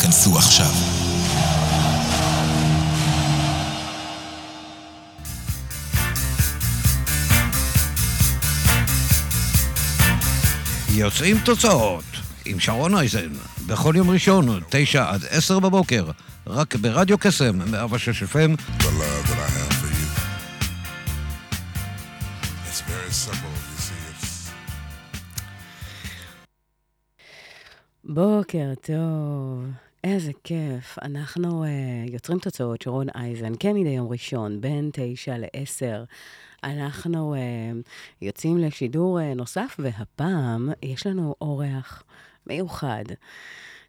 כנסו עכשיו. יוצאים תוצאות עם שרון אייזן, בכל יום ראשון, תשע עד עשר בבוקר, רק ברדיו קסם, 106 FM. the love that I have for you. It's very simple, you see. It's בוקר טוב, איזה כיף. אנחנו uh, יוצרים תוצאות, שרון אייזן, כמדי יום ראשון, בין תשע לעשר. אנחנו אה, יוצאים לשידור אה, נוסף, והפעם יש לנו אורח מיוחד.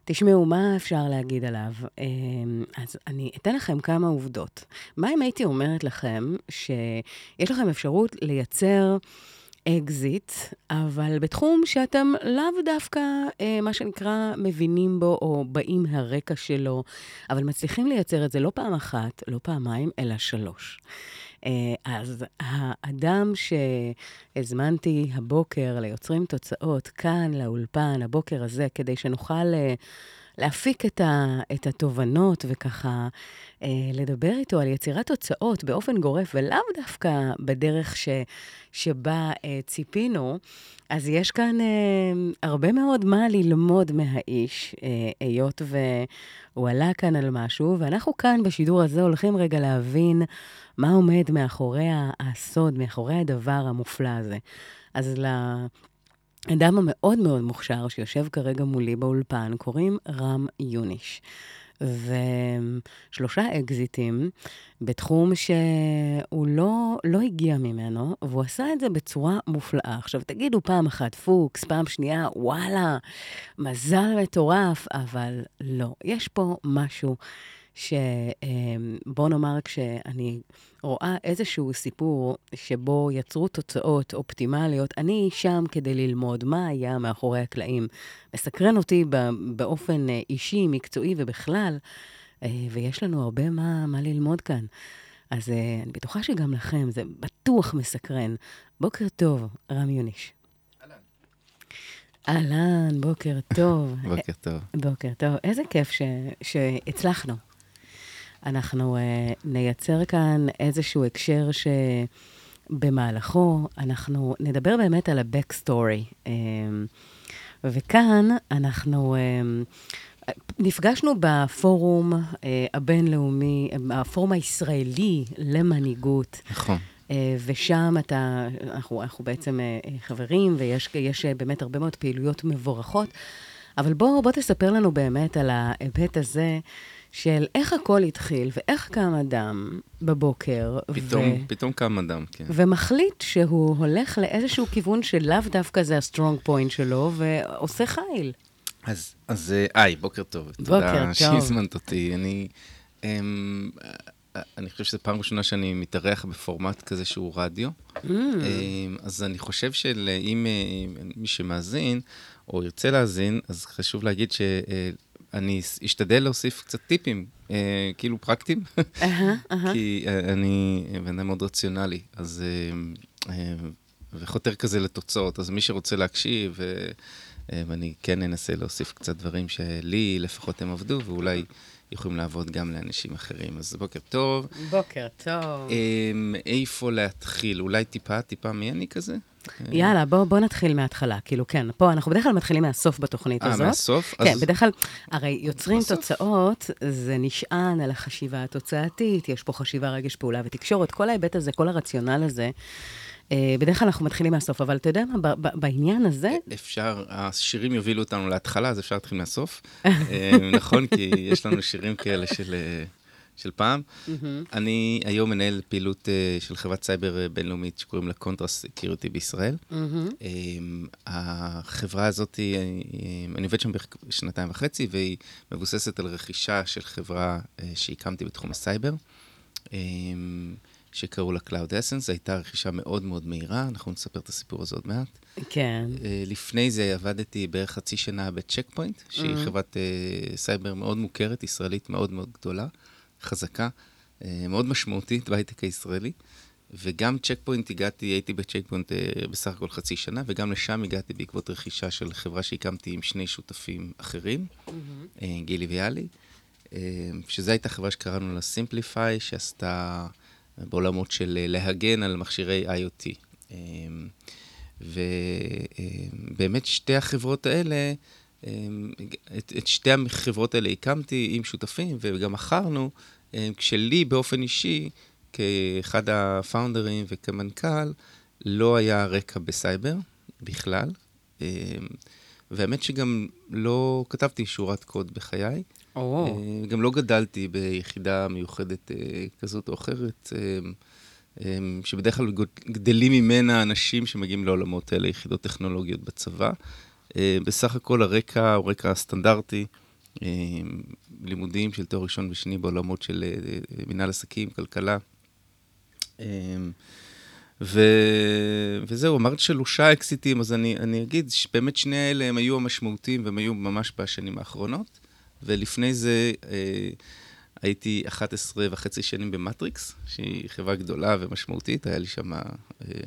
תשמעו, מה אפשר להגיד עליו? אמ, אז אני אתן לכם כמה עובדות. מה אם הייתי אומרת לכם שיש לכם אפשרות לייצר... אקזיט, אבל בתחום שאתם לאו דווקא, אה, מה שנקרא, מבינים בו או באים מהרקע שלו, אבל מצליחים לייצר את זה לא פעם אחת, לא פעמיים, אלא שלוש. אה, אז האדם שהזמנתי הבוקר ליוצרים תוצאות כאן לאולפן, הבוקר הזה, כדי שנוכל אה, להפיק את, ה, את התובנות וככה אה, לדבר איתו על יצירת תוצאות באופן גורף, ולאו דווקא בדרך ש, שבה אה, ציפינו, אז יש כאן אה, הרבה מאוד מה ללמוד מהאיש, אה, היות והוא עלה כאן על משהו, ואנחנו כאן בשידור הזה הולכים רגע להבין מה עומד מאחורי הסוד, מאחורי הדבר המופלא הזה. אז ל... האדם המאוד מאוד מוכשר שיושב כרגע מולי באולפן, קוראים רם יוניש. ושלושה אקזיטים בתחום שהוא לא, לא הגיע ממנו, והוא עשה את זה בצורה מופלאה. עכשיו, תגידו פעם אחת פוקס, פעם שנייה, וואלה, מזל מטורף, אבל לא. יש פה משהו שבוא נאמר, כשאני רואה איזשהו סיפור שבו יצרו תוצאות אופטימליות, אני שם כדי ללמוד מה היה מאחורי הקלעים. מסקרן אותי באופן אישי, מקצועי ובכלל, אה, ויש לנו הרבה מה, מה ללמוד כאן. אז אה, אני בטוחה שגם לכם, זה בטוח מסקרן. בוקר טוב, רם יוניש. אהלן, בוקר טוב. בוקר טוב. בוקר טוב. איזה כיף ש, שהצלחנו. אנחנו uh, נייצר כאן איזשהו הקשר שבמהלכו אנחנו נדבר באמת על ה-back story. Um, וכאן אנחנו um, נפגשנו בפורום uh, הבינלאומי, הפורום הישראלי למנהיגות. נכון. Uh, ושם אתה, אנחנו, אנחנו בעצם uh, חברים, ויש יש, uh, באמת הרבה מאוד פעילויות מבורכות. אבל בוא, בוא תספר לנו באמת על ההיבט הזה. של איך הכל התחיל, ואיך קם אדם בבוקר. פתאום, ו... פתאום קם אדם, כן. ומחליט שהוא הולך לאיזשהו כיוון שלאו דווקא זה ה strong point שלו, ועושה חיל. אז, אז אה, היי, בוקר טוב. בוקר תודה טוב. תודה שהזמנת אותי. אני, אמ, אני חושב שזו פעם ראשונה שאני מתארח בפורמט כזה שהוא רדיו. Mm. אמ, אז אני חושב שאם אה, מי שמאזין, או ירצה להאזין, אז חשוב להגיד ש... אני אשתדל להוסיף קצת טיפים, אה, כאילו פרקטיים, uh-huh, uh-huh. כי אה, אני בן אדם מאוד רציונלי, אז... אה, אה, וחותר כזה לתוצאות, אז מי שרוצה להקשיב, אה, אה, ואני כן אנסה להוסיף קצת דברים שלי לפחות הם עבדו, ואולי יכולים לעבוד גם לאנשים אחרים. אז בוקר טוב. בוקר טוב. אה, איפה להתחיל? אולי טיפה, טיפה מי אני כזה? יאללה, בוא, בוא נתחיל מההתחלה. כאילו, כן, פה אנחנו בדרך כלל מתחילים מהסוף בתוכנית אה, הזאת. אה, מהסוף? כן, אז... בדרך כלל, הרי יוצרים בסוף. תוצאות, זה נשען על החשיבה התוצאתית, יש פה חשיבה, רגש, פעולה ותקשורת, כל ההיבט הזה, כל הרציונל הזה. בדרך כלל אנחנו מתחילים מהסוף, אבל אתה יודע מה, בעניין הזה... אפשר, השירים יובילו אותנו להתחלה, אז אפשר להתחיל מהסוף. נכון? כי יש לנו שירים כאלה של... של פעם. אני היום מנהל פעילות אה, של חברת סייבר אה, בינלאומית שקוראים לה קונטרס Security בישראל. אמ, החברה הזאת, אה, אני עובד שם בערך שנתיים וחצי, והיא מבוססת על רכישה של חברה אה, שהקמתי בתחום הסייבר. שקראו לה Cloud Essence, זו הייתה רכישה מאוד מאוד מהירה, אנחנו נספר את הסיפור הזה עוד מעט. כן. אה, לפני זה עבדתי בערך חצי שנה בצ'ק פוינט, שהיא חברת אה, סייבר מאוד מוכרת, ישראלית מאוד מאוד גדולה, חזקה, אה, מאוד משמעותית בהייטק הישראלי. וגם צ'ק פוינט הגעתי, הייתי בצ'ק פוינט אה, בסך הכל חצי שנה, וגם לשם הגעתי בעקבות רכישה של חברה שהקמתי עם שני שותפים אחרים, אה, גילי ויאלי, אה, שזו הייתה חברה שקראנו לה Simplify, שעשתה בעולמות של אה, להגן על מכשירי IoT. אה, ובאמת שתי החברות האלה, אה, את, את שתי החברות האלה הקמתי עם שותפים וגם מכרנו, כשלי באופן אישי, כאחד הפאונדרים וכמנכ"ל, לא היה רקע בסייבר בכלל. והאמת שגם לא כתבתי שורת קוד בחיי. אה, גם לא גדלתי ביחידה מיוחדת אה, כזאת או אחרת, אה, שבדרך כלל גדלים ממנה אנשים שמגיעים לעולמות האלה, יחידות טכנולוגיות בצבא. בסך הכל הרקע הוא רקע סטנדרטי, לימודים של תואר ראשון ושני בעולמות של מנהל עסקים, כלכלה. ו... וזהו, אמרת שלושה אקזיטים, אז אני, אני אגיד שבאמת שני האלה הם היו המשמעותיים והם היו ממש בשנים האחרונות. ולפני זה אה, הייתי 11 וחצי שנים במטריקס, שהיא חברה גדולה ומשמעותית, היה לי שם אה,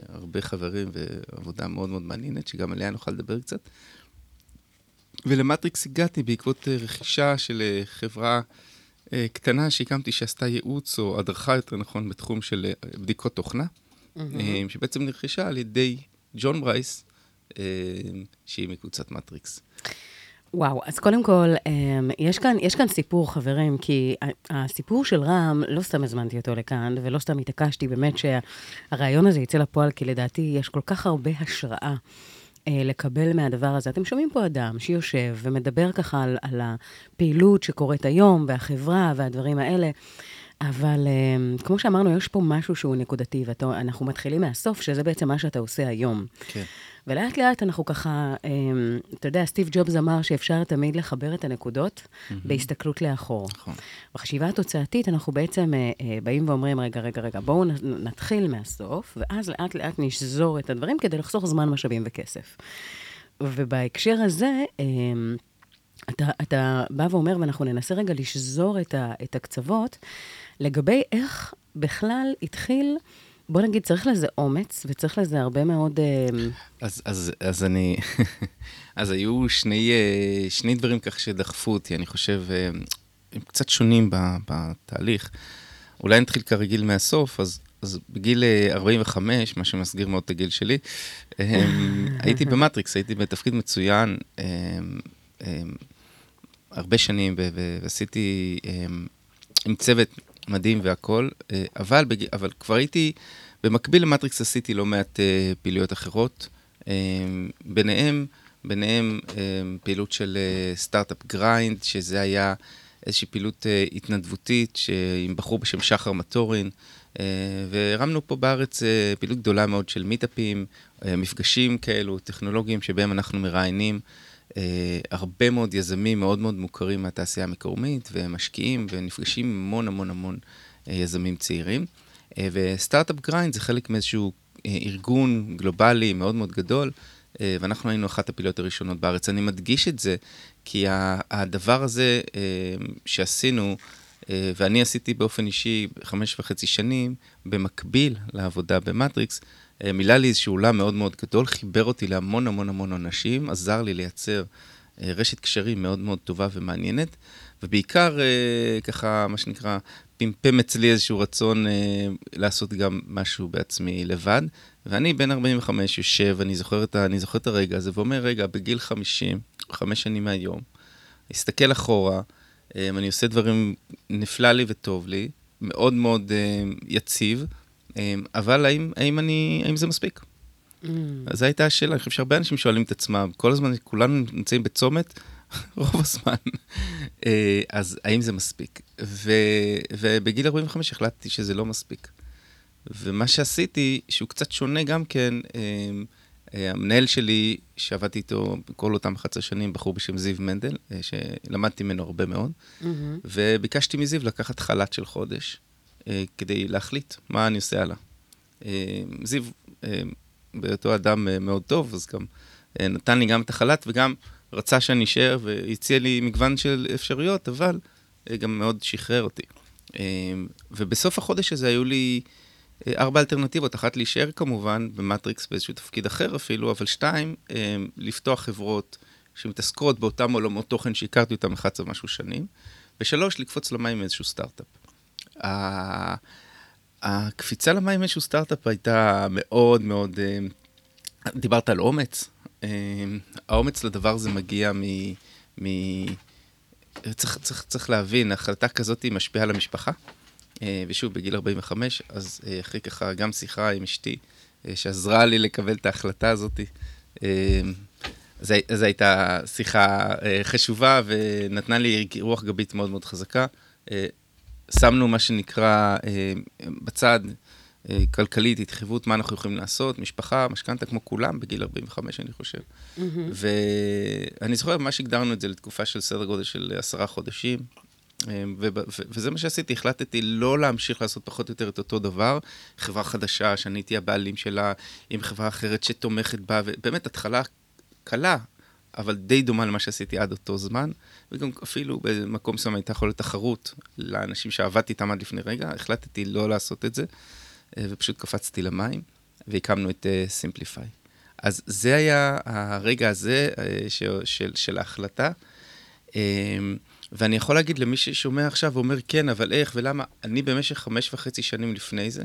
הרבה חברים ועבודה מאוד מאוד מעניינת, שגם עליה נוכל לדבר קצת. ולמטריקס הגעתי בעקבות אה, רכישה של אה, חברה אה, קטנה שהקמתי, שעשתה ייעוץ, או הדרכה יותר נכון, בתחום של אה, בדיקות תוכנה, אה, שבעצם נרכשה על ידי ג'ון ברייס, אה, שהיא מקבוצת מטריקס. וואו, אז קודם כל, אמ, יש כאן, יש כאן סיפור, חברים, כי הסיפור של רם, לא סתם הזמנתי אותו לכאן, ולא סתם התעקשתי באמת שהרעיון הזה יצא לפועל, כי לדעתי יש כל כך הרבה השראה. אה, לקבל מהדבר הזה. אתם שומעים פה אדם שיושב ומדבר ככה על, על הפעילות שקורית היום, והחברה והדברים האלה, אבל אה, כמו שאמרנו, יש פה משהו שהוא נקודתי, ואנחנו מתחילים מהסוף, שזה בעצם מה שאתה עושה היום. כן. ולאט לאט אנחנו ככה, אמ, אתה יודע, סטיב ג'ובס אמר שאפשר תמיד לחבר את הנקודות בהסתכלות לאחור. נכון. בחשיבה התוצאתית אנחנו בעצם אה, אה, באים ואומרים, רגע, רגע, רגע, בואו נתחיל מהסוף, ואז לאט לאט נשזור את הדברים כדי לחסוך זמן, משאבים וכסף. ובהקשר הזה, אמ, אתה, אתה בא ואומר, ואנחנו ננסה רגע לשזור את, ה, את הקצוות, לגבי איך בכלל התחיל, בוא נגיד, צריך לזה אומץ, וצריך לזה הרבה מאוד... אמ, אז, אז, אז אני, אז היו שני, אה, שני דברים כך שדחפו אותי, אני חושב, אה, הם קצת שונים בתהליך. אולי נתחיל כרגיל מהסוף, אז, אז בגיל אה, 45, מה שמסגיר מאוד את הגיל שלי, אה, הייתי במטריקס, הייתי בתפקיד מצוין אה, אה, הרבה שנים, ועשיתי אה, עם צוות מדהים והכול, אה, אבל. אבל כבר הייתי, במקביל למטריקס עשיתי לא מעט אה, פעילויות אחרות, אה, ביניהם, ביניהם פעילות של Startup Grind, שזה היה איזושהי פעילות התנדבותית עם בחור בשם שחר מטורין, והרמנו פה בארץ פעילות גדולה מאוד של מיטאפים, מפגשים כאלו, טכנולוגיים, שבהם אנחנו מראיינים. אה, הרבה מאוד יזמים מאוד מאוד מוכרים מהתעשייה המקומית, ומשקיעים, ונפגשים עם המון המון המון אה, יזמים צעירים. אה, ו Startup Grind זה חלק מאיזשהו אה, ארגון גלובלי מאוד מאוד גדול, אה, ואנחנו היינו אחת הפעילויות הראשונות בארץ. אני מדגיש את זה, כי הדבר הזה אה, שעשינו, אה, ואני עשיתי באופן אישי חמש וחצי שנים, במקביל לעבודה במטריקס, מילא לי איזשהו עולם מאוד מאוד גדול, חיבר אותי להמון המון המון אנשים, עזר לי לייצר אה, רשת קשרים מאוד מאוד טובה ומעניינת, ובעיקר, אה, ככה, מה שנקרא, פמפם אצלי איזשהו רצון אה, לעשות גם משהו בעצמי לבד. ואני בן 45 יושב, אני זוכר את, ה, אני זוכר את הרגע הזה, ואומר, רגע, בגיל 50, חמש שנים מהיום, אסתכל אחורה, אה, אני עושה דברים נפלא לי וטוב לי, מאוד מאוד אה, יציב, אה, אבל האם, האם, אני, האם זה מספיק? אז זו הייתה השאלה, אני חושב שהרבה אנשים שואלים את עצמם, כל הזמן כולנו נמצאים בצומת, רוב הזמן. אה, אז האם זה מספיק? ו, ובגיל 45 החלטתי שזה לא מספיק. ומה שעשיתי, שהוא קצת שונה גם כן, אה, אה, המנהל שלי, שעבדתי איתו כל אותם 11 שנים, בחור בשם זיו מנדל, אה, שלמדתי ממנו הרבה מאוד, וביקשתי מזיו לקחת חל"ת של חודש, כדי להחליט מה אני עושה הלאה. אה, זיו, אה, בהיותו אדם אה, מאוד טוב, אז גם אה, נתן לי גם את החל"ת וגם רצה שאני אשאר והציע לי מגוון של אפשרויות, אבל אה, גם מאוד שחרר אותי. אה, ובסוף החודש הזה היו לי אה, ארבע אלטרנטיבות, אחת להישאר כמובן במטריקס באיזשהו תפקיד אחר אפילו, אבל שתיים, אה, לפתוח חברות שמתעסקות באותם עולמות תוכן שהכרתי אותם 11 ומשהו שנים, ושלוש, לקפוץ למים עם איזשהו סטארט-אפ. הקפיצה למים איזשהו סטארט-אפ הייתה מאוד מאוד... אה, דיברת על אומץ. אה, האומץ לדבר הזה מגיע מ... מ... צריך, צריך, צריך להבין, החלטה כזאת משפיעה על המשפחה. אה, ושוב, בגיל 45, אז אחרי ככה גם שיחה עם אשתי, שעזרה לי לקבל את ההחלטה הזאת. זו הייתה שיחה חשובה ונתנה לי רוח גבית מאוד מאוד חזקה. שמנו מה שנקרא אה, בצד אה, כלכלית, התחייבות, מה אנחנו יכולים לעשות, משפחה, משכנתה כמו כולם, בגיל 45 אני חושב. ואני זוכר, ממש הגדרנו את זה לתקופה של סדר גודל של עשרה חודשים. אה, ו- ו- וזה מה שעשיתי, החלטתי לא להמשיך לעשות פחות או יותר את אותו דבר. חברה חדשה, שאני הייתי הבעלים שלה, עם חברה אחרת שתומכת בה, ובאמת התחלה קלה, אבל די דומה למה שעשיתי עד אותו זמן. וגם אפילו במקום מסוים הייתה יכולת תחרות לאנשים שעבדתי איתם עד לפני רגע, החלטתי לא לעשות את זה, אה, ופשוט קפצתי למים, והקמנו את סימפליפיי. אז זה היה הרגע הזה אה, ש- של, של ההחלטה. אה, ואני יכול להגיד למי ששומע עכשיו ואומר, כן, אבל איך ולמה, אני במשך חמש וחצי שנים לפני זה,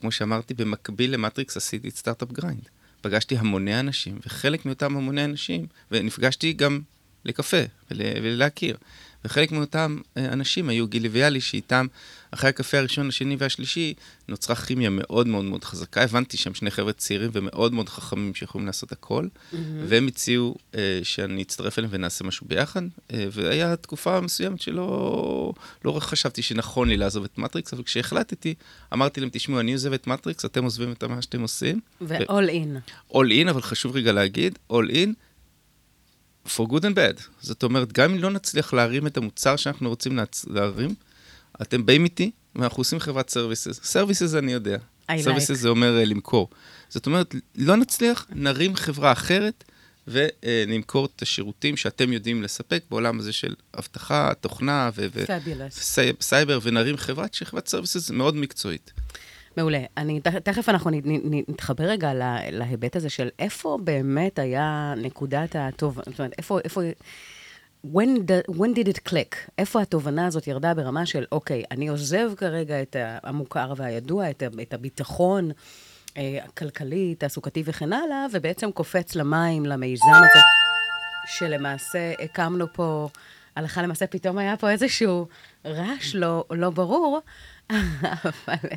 כמו שאמרתי, במקביל למטריקס עשיתי את Startup Grind. פגשתי המוני אנשים, וחלק מאותם המוני אנשים, ונפגשתי גם לקפה ול, ולהכיר. וחלק מאותם אה, אנשים היו גילי ויאלי, שאיתם, אחרי הקפה הראשון, השני והשלישי, נוצרה כימיה מאוד מאוד מאוד חזקה. הבנתי שהם שני חבר'ה צעירים ומאוד מאוד חכמים שיכולים לעשות הכל, mm-hmm. והם הציעו אה, שאני אצטרף אליהם ונעשה משהו ביחד. אה, והיה תקופה מסוימת שלא לא חשבתי שנכון לי לעזוב את מטריקס, אבל כשהחלטתי, אמרתי להם, תשמעו, אני עוזב את מטריקס, אתם עוזבים את מה שאתם עושים. ו-all in. all in, אבל חשוב רגע להגיד, all in, for good and bad. זאת אומרת, גם אם לא נצליח להרים את המוצר שאנחנו רוצים להצ... להרים, אתם באים איתי, ואנחנו עושים חברת services. services אני יודע. I like. services זה אומר uh, למכור. זאת אומרת, לא נצליח, נרים חברה אחרת, ונמכור את השירותים שאתם יודעים לספק בעולם הזה של אבטחה, תוכנה ו... סי- סייבר, ונרים חברת שחברת services מאוד מקצועית. מעולה. אני, תכף אנחנו נ, נ, נתחבר רגע לה, להיבט הזה של איפה באמת היה נקודת הטוב, זאת אומרת, איפה, איפה, when, the, when did it click? איפה התובנה הזאת ירדה ברמה של, אוקיי, אני עוזב כרגע את המוכר והידוע, את, את הביטחון אה, הכלכלי, תעסוקתי וכן הלאה, ובעצם קופץ למים, למיזם הזה, שלמעשה הקמנו פה, הלכה למעשה, פתאום היה פה איזשהו רעש לא, לא ברור, אבל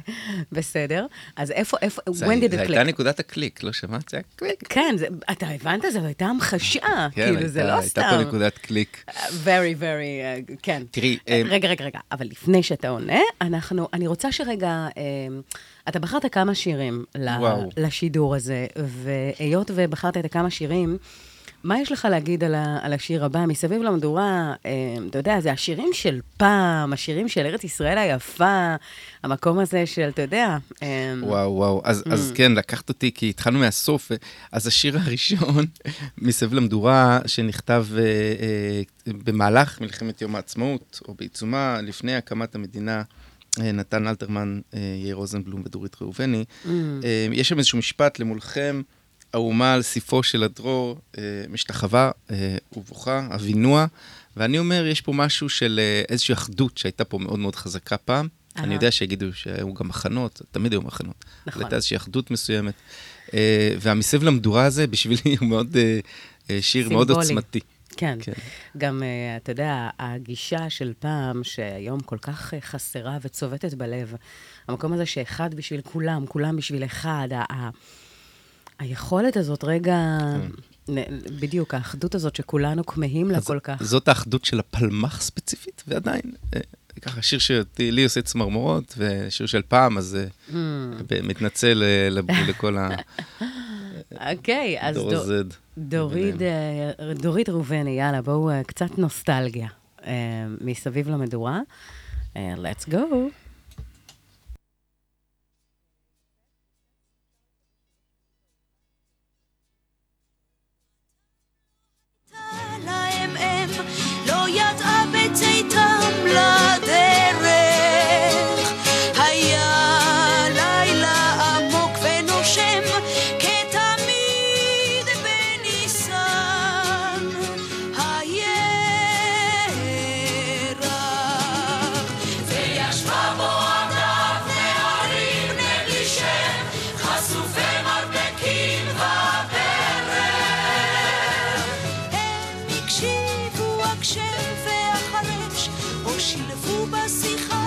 בסדר. אז איפה, איפה, when did it הייתה click? נקודת הקליק, לא שמעת? זה היה קליק. כן, אתה הבנת? זו הייתה המחשה, כן, כאילו, זה הייתה- לא סתם. הייתה פה נקודת קליק. very, very, uh, כן. תראי, אה, אמ, רגע, רגע, רגע, אבל לפני שאתה עונה, אנחנו, אני רוצה שרגע, אה, אתה בחרת כמה שירים. לשידור הזה, והיות ובחרת את הכמה שירים, מה יש לך להגיד על, ה, על השיר הבא? מסביב למדורה, אה, אתה יודע, זה השירים של פעם, השירים של ארץ ישראל היפה, המקום הזה של, אתה יודע... אה, וואו, וואו. אז, Mm. אז כן, לקחת אותי, כי התחלנו מהסוף. אז השיר הראשון, מסביב למדורה, שנכתב אה, אה, במהלך מלחמת יום העצמאות, או בעיצומה, לפני הקמת המדינה, אה, נתן אלתרמן, יאיר רוזנבלום ודורית ראובני. Mm. אה, יש שם איזשהו משפט למולכם, האומה על סיפו של הדרור אה, משתחווה אה, ובוכה, אבינוע. ואני אומר, יש פה משהו של אה, איזושהי אחדות שהייתה פה מאוד מאוד חזקה פעם. אני יודע שיגידו שהיו גם מחנות, תמיד היו מחנות. נכון. הייתה איזושהי אחדות מסוימת. והמסביב למדורה הזה, בשבילי הוא מאוד, שיר מאוד. עוצמתי. כן. כן. גם, אתה יודע, הגישה של פעם, שהיום כל כך חסרה וצובטת בלב, המקום הזה שאחד בשביל כולם, כולם בשביל אחד, ה- ה- היכולת הזאת רגע כן. בדיוק, האחדות הזאת שכולנו כמהים לה כל כך. זאת האחדות של הפלמ"ח ספציפית, ועדיין, אה, ככה שיר שלי עושה צמרמורות, ושיר של פעם, אז אה. ב- מתנצל אה, לכל אוקיי, אז. דורית, ראובני, יאללה, בואו קצת נוסטלגיה מסביב למדורה. let's go. לא ידעה בצאתם לדרך. הקשב והחרש, או שילבו בשיחה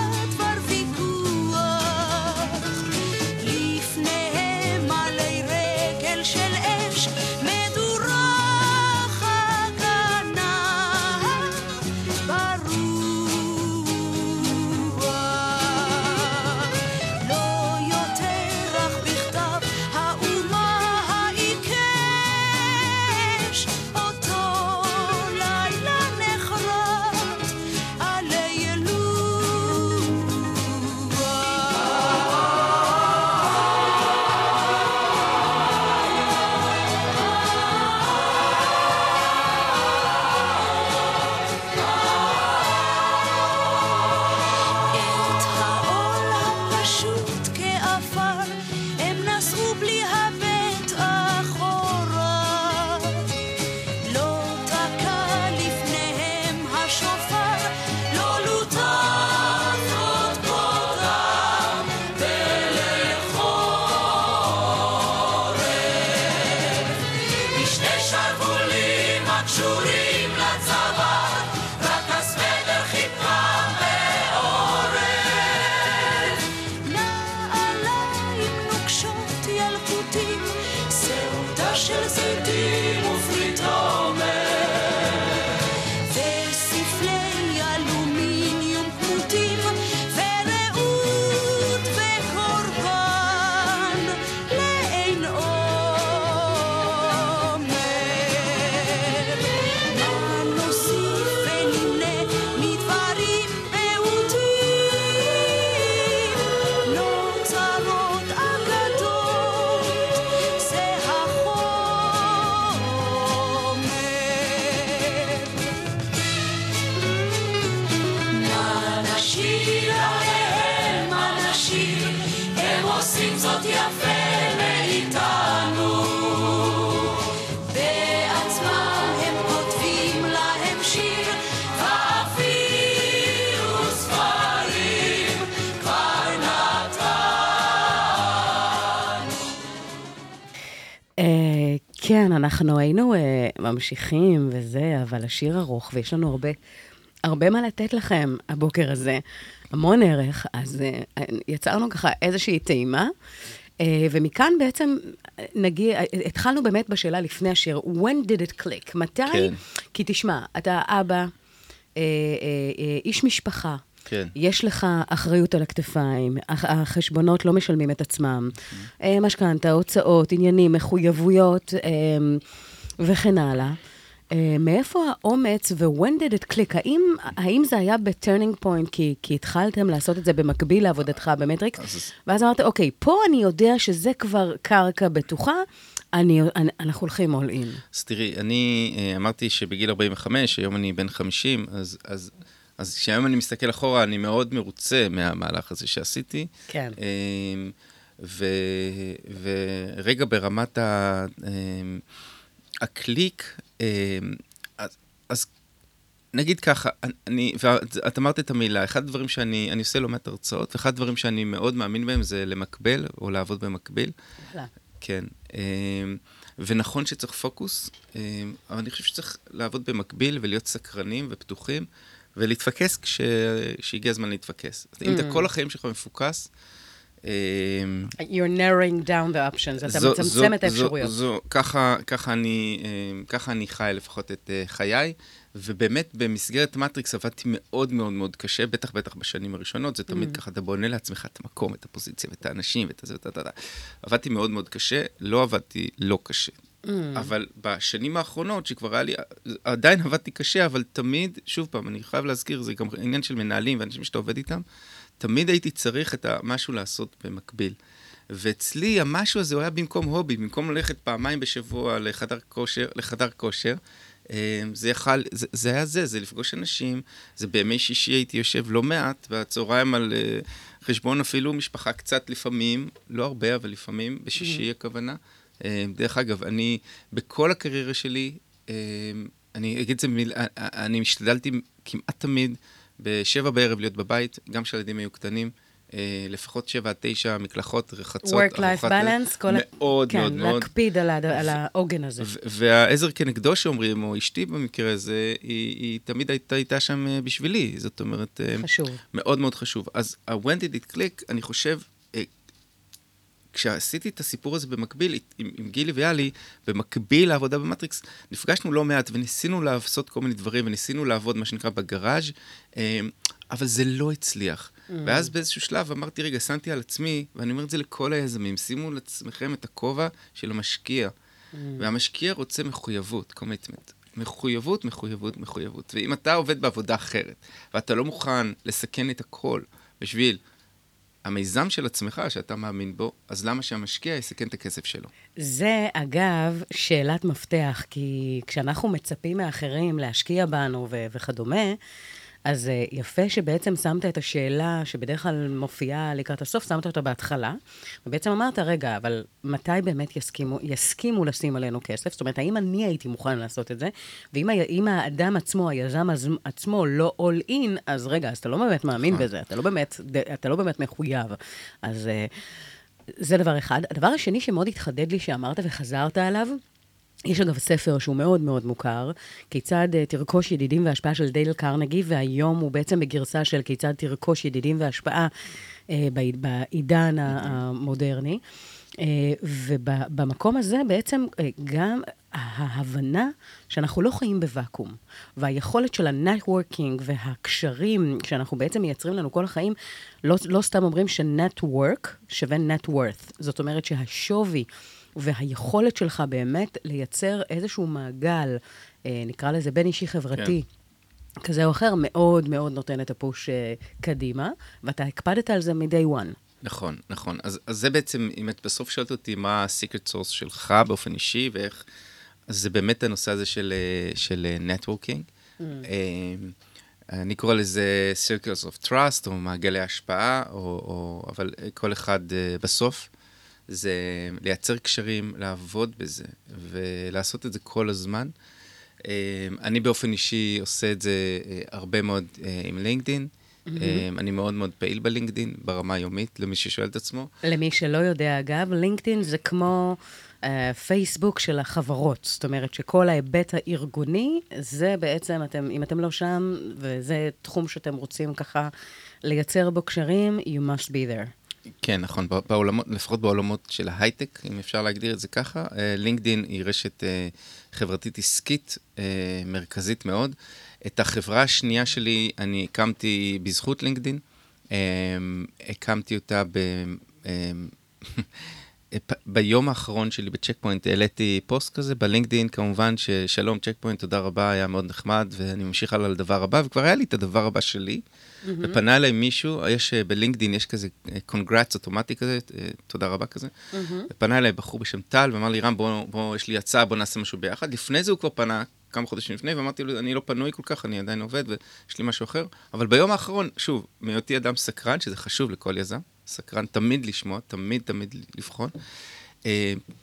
אנחנו היינו אה, ממשיכים וזה, אבל השיר ארוך, ויש לנו הרבה, הרבה מה לתת לכם הבוקר הזה, המון ערך, אז אה, יצרנו ככה איזושהי טעימה. אה, ומכאן בעצם נגיע, התחלנו באמת בשאלה לפני השיר, when did it click? מתי? כן. כי תשמע, אתה אבא, אה, אה, אה, איש משפחה, כן. יש לך אחריות על הכתפיים, הח- החשבונות לא משלמים את עצמם, אה, משכנתה, הוצאות, עניינים, מחויבויות אה, וכן הלאה. אה, מאיפה האומץ ו-when did it click? האם, האם זה היה ב-turning point כי, כי התחלתם לעשות את זה במקביל לעבודתך במטריקס? אז- ואז אמרת, אוקיי, פה אני יודע שזה כבר קרקע בטוחה, אני, אני, אנחנו הולכים all in. אז תראי, אני אמרתי שבגיל 45, היום אני בן 50, אז, אז, אז כשהיום אני מסתכל אחורה, אני מאוד מרוצה מהמהלך הזה שעשיתי. כן. אמ, ו, ורגע ברמת ה, אמ, הקליק, אמ, אז, אז נגיד ככה, אני, ואת אמרת את המילה, אחד הדברים שאני אני עושה לא מעט הרצאות, ואחד הדברים שאני מאוד מאמין בהם זה למקבל, או לעבוד במקביל. כן. ונכון שצריך פוקוס, אבל אני חושב שצריך לעבוד במקביל ולהיות סקרנים ופתוחים, ולהתפקס כש... שהגיע הזמן להתפקס. אז אם אתה כל החיים שלך מפוקס, אה, You're narrowing down the options, אתה זו- מצמצם זו- את האפשרויות. זו, זו, ככה, ככה, אני, ככה אני חי לפחות את אה, חיי, ובאמת במסגרת מטריקס עבדתי מאוד מאוד מאוד קשה, בטח בטח בשנים הראשונות, זה Mm. תמיד ככה, אתה בונה לעצמך את המקום, את הפוזיציה ואת האנשים ואת הזה ואת הזה. עבדתי מאוד מאוד קשה, לא עבדתי לא קשה. Mm. אבל בשנים האחרונות, שכבר היה לי, עדיין עבדתי קשה, אבל תמיד, שוב פעם, אני חייב להזכיר, זה גם עניין של מנהלים ואנשים שאתה עובד איתם, תמיד הייתי צריך את המשהו לעשות במקביל. ואצלי המשהו הזה הוא היה במקום הובי, במקום ללכת פעמיים בשבוע לחדר כושר, לחדר כושר אה, זה יכל, זה, זה היה זה, זה לפגוש אנשים, זה בימי שישי הייתי יושב לא מעט, והצהריים על אה, חשבון אפילו משפחה קצת לפעמים, לא הרבה, אבל לפעמים, בשישי הכוונה. אה, דרך אגב, אני, בכל הקריירה שלי, אה, אני אגיד את זה במיל... אה, אני השתדלתי כמעט תמיד בשבע בערב להיות בבית, גם כשהילדים היו קטנים. לפחות שבע עד תשע מקלחות, רחצות, Work-life balance, כל ה- מאוד כן, מאוד מאוד. להקפיד על על העוגן הזה. והעזר כנגדו שאומרים, או אשתי במקרה הזה, היא, היא תמיד הייתה, הייתה שם בשבילי. זאת אומרת, חשוב. מאוד מאוד חשוב. אז ה-When did it click, אני חושב, כשעשיתי את הסיפור הזה במקביל עם, עם גילי ויאלי, במקביל לעבודה במטריקס, נפגשנו לא מעט וניסינו לעשות כל מיני דברים, וניסינו לעבוד, מה שנקרא, בגראז', אה, אבל זה לא הצליח. Mm. ואז באיזשהו שלב אמרתי, רגע, שמתי על עצמי, ואני אומר את זה לכל היזמים, שימו לעצמכם את הכובע של המשקיע. Mm. והמשקיע רוצה מחויבות, קומיטמנט. מחויבות, מחויבות, מחויבות. ואם אתה עובד בעבודה אחרת, ואתה לא מוכן לסכן את הכל בשביל המיזם של עצמך, שאתה מאמין בו, אז למה שהמשקיע יסכן את הכסף שלו? זה, אגב, שאלת מפתח, כי כשאנחנו מצפים מאחרים להשקיע בנו ו- וכדומה, אז uh, יפה שבעצם שמת את השאלה שבדרך כלל מופיעה לקראת הסוף, שמת אותה בהתחלה, ובעצם אמרת, רגע, אבל מתי באמת יסכימו, יסכימו לשים עלינו כסף? זאת אומרת, האם אני הייתי מוכן לעשות את זה? ואם האדם עצמו, היזם עצמו, לא all in, אז רגע, אז אתה לא באמת מאמין בזה, אתה לא באמת, אתה לא באמת מחויב. אז... Uh, זה דבר אחד. הדבר השני שמאוד התחדד לי שאמרת וחזרת עליו, יש אגב ספר שהוא מאוד מאוד מוכר, כיצד uh, תרכוש ידידים והשפעה של דייל קרנגי, והיום הוא בעצם בגרסה של כיצד תרכוש ידידים והשפעה uh, בעיד, בעידן ה- המודרני. Uh, ובמקום הזה בעצם uh, גם ההבנה שאנחנו לא חיים בוואקום, והיכולת של הנטוורקינג והקשרים שאנחנו בעצם מייצרים לנו כל החיים, לא, לא סתם אומרים ש network שווה worth. זאת אומרת שהשווי והיכולת שלך באמת לייצר איזשהו מעגל, אה, נקרא לזה בין אישי חברתי. כן. כזה או אחר, מאוד מאוד נותן את ה push אה, קדימה, ואתה הקפדת על זה מ-day one. נכון, נכון. אז, אז זה בעצם, אם את בסוף שואלת אותי מה ה- secret sauce שלך באופן אישי ואיך, אז זה באמת הנושא הזה של, אה, של אה, networking. Mm. אני קורא לזה circles of trust, או מעגלי השפעה, או, או, אבל כל אחד uh, בסוף, זה לייצר קשרים, לעבוד בזה, ולעשות את זה כל הזמן. Uh, אני באופן אישי עושה את זה uh, הרבה מאוד uh, עם לינקדין. Mm-hmm. אני מאוד מאוד פעיל בלינקדין, ברמה היומית, למי ששואל את עצמו. למי שלא יודע, אגב, לינקדין זה כמו אה, פייסבוק של החברות. זאת אומרת שכל ההיבט הארגוני, זה בעצם, אתם, אם אתם לא שם, וזה תחום שאתם רוצים ככה לייצר בו קשרים, you must be there. כן, נכון, בעולמות, לפחות בעולמות של ההייטק, אם אפשר להגדיר את זה ככה, לינקדין היא רשת אה, חברתית עסקית אה, מרכזית מאוד. את החברה השנייה שלי אני הקמתי בזכות לינקדין. אה, הקמתי אותה ב... אה, ביום האחרון שלי בצ'ק פוינט העליתי פוסט כזה בלינקדאין, כמובן ששלום צ'ק פוינט, תודה רבה, היה מאוד נחמד, ואני ממשיך הלאה לדבר הבא, וכבר היה לי את הדבר הבא שלי, mm-hmm. ופנה אליי מישהו, יש בלינקדאין, יש כזה congrats אוטומטי כזה, תודה רבה כזה, mm-hmm. ופנה אליי בחור בשם טל, ואמר לי, רם, בוא, בוא, יש לי הצעה, בוא נעשה משהו ביחד. לפני זה הוא כבר פנה, כמה חודשים לפני, ואמרתי לו, אני לא פנוי כל כך, אני עדיין עובד, ויש לי משהו אחר, אבל ביום האחרון, שוב, מהיותי אדם סקרן, שזה חשוב לכל יזם, סקרן תמיד לשמוע, תמיד תמיד לבחון.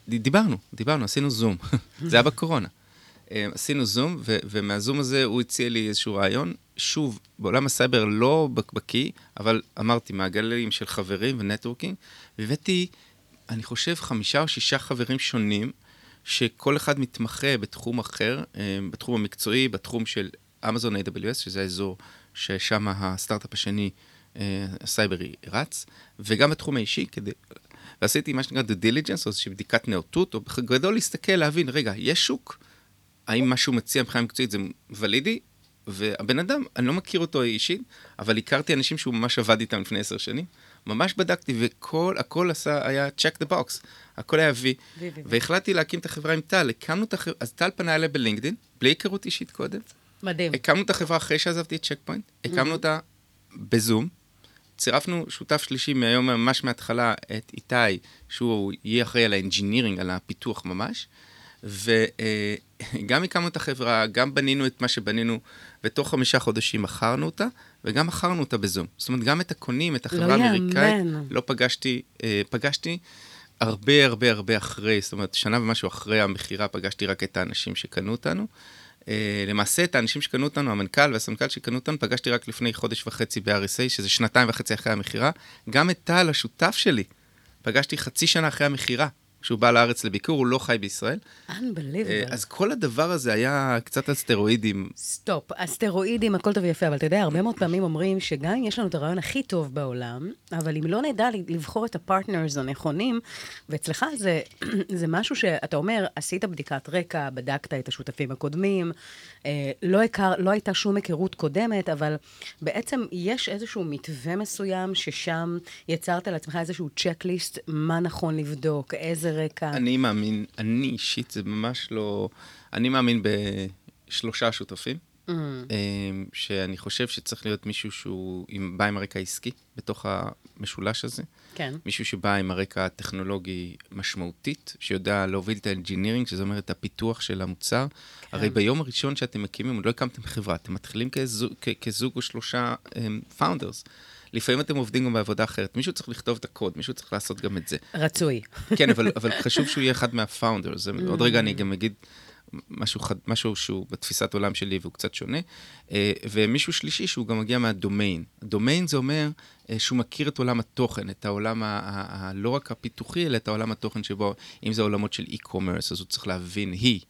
דיברנו, דיברנו, עשינו זום, זה היה בקורונה. עשינו זום, ו- ומהזום הזה הוא הציע לי איזשהו רעיון. שוב, בעולם הסייבר לא בקיא, אבל אמרתי, מעגלים של חברים ו networking, והבאתי, אני חושב, חמישה או שישה חברים שונים, שכל אחד מתמחה בתחום אחר, בתחום המקצועי, בתחום של אמזון AWS, שזה האזור ששם הסטארט-אפ השני אה, הסייברי רץ, וגם בתחום האישי, כדי... ועשיתי מה שנקרא due diligence, או איזושהי בדיקת נאותות, או בגדול להסתכל, להבין, רגע, יש שוק? האם מה שהוא מציע מבחינה מקצועית זה ולידי? והבן אדם, אני לא מכיר אותו אישית, אבל הכרתי אנשים שהוא ממש עבד איתם לפני עשר שנים. ממש בדקתי, וכל, הכל עשה, היה check the box. הכל היה וי. והחלטתי להקים את החברה עם טל. הקמנו את החברה, אז טל פנה אליי בלינקדאין, בלי היכרות אישית קודם. מדהים. הקמנו את החברה אחרי שעזבתי את צ'ק פוינט, הקמנו אותה בזום, צירפנו שותף שלישי מהיום ממש מההתחלה, את איתי, שהוא יהיה אחראי על ה engineering, על הפיתוח ממש, וגם הקמנו את החברה, גם בנינו את מה שבנינו, ותוך חמישה חודשים מכרנו אותה, וגם מכרנו אותה בזום. זאת אומרת, גם את הקונים, את החברה לא האמריקאית, יאמן. לא פגשתי, אה, פגשתי הרבה הרבה הרבה אחרי, זאת אומרת, שנה ומשהו אחרי המכירה, פגשתי רק את האנשים שקנו אותנו. אה, למעשה, את האנשים שקנו אותנו, המנכ"ל והסמנכ"ל שקנו אותנו, פגשתי רק לפני חודש וחצי ב-RSA, שזה שנתיים וחצי אחרי המכירה. גם את טל, השותף שלי, פגשתי חצי שנה אחרי המכירה, כשהוא בא לארץ לביקור, הוא לא חי בישראל. אה, Unbelievable. אז כל הדבר הזה היה קצת על סטרואידים. סטופ, הסטרואידים, הכל טוב ויפה, אבל אתה יודע, הרבה מאוד פעמים אומרים שגם אם יש לנו את הרעיון הכי טוב בעולם, אבל אם לא נדע לבחור את ה partners הנכונים, ואצלך זה, זה משהו שאתה אומר, עשית בדיקת רקע, בדקת את השותפים הקודמים, אה, לא, הכר, לא הייתה שום היכרות קודמת, אבל בעצם יש איזשהו מתווה מסוים ששם יצרת לעצמך איזשהו צ'קליסט, מה נכון לבדוק, איזה רקע. אני מאמין, אני אישית, זה ממש לא... אני מאמין בשלושה שותפים, Mm. אמ, שאני חושב שצריך להיות מישהו שהוא עם, בא עם הרקע העסקי בתוך המשולש הזה. כן. מישהו שבא עם הרקע הטכנולוגי משמעותית, שיודע להוביל את ה engineering, שזה אומר את הפיתוח של המוצר. כן. הרי ביום הראשון שאתם מקימים, עוד לא הקמתם חברה, אתם מתחילים כזוג, כזוג או שלושה founders. לפעמים אתם עובדים גם בעבודה אחרת. מישהו צריך לכתוב את הקוד, מישהו צריך לעשות גם את זה. רצוי. כן, אבל, אבל חשוב שהוא יהיה אחד מה founders. עוד רגע אני גם אגיד משהו, חד, משהו שהוא בתפיסת עולם שלי והוא קצת שונה. אה, ומישהו שלישי שהוא גם מגיע מהדומיין. דומיין זה אומר אה, שהוא מכיר את עולם התוכן, את העולם, ה, ה, ה, לא רק הפיתוחי, אלא את העולם התוכן שבו, אם זה עולמות של e-commerce, אז הוא צריך להבין, היא.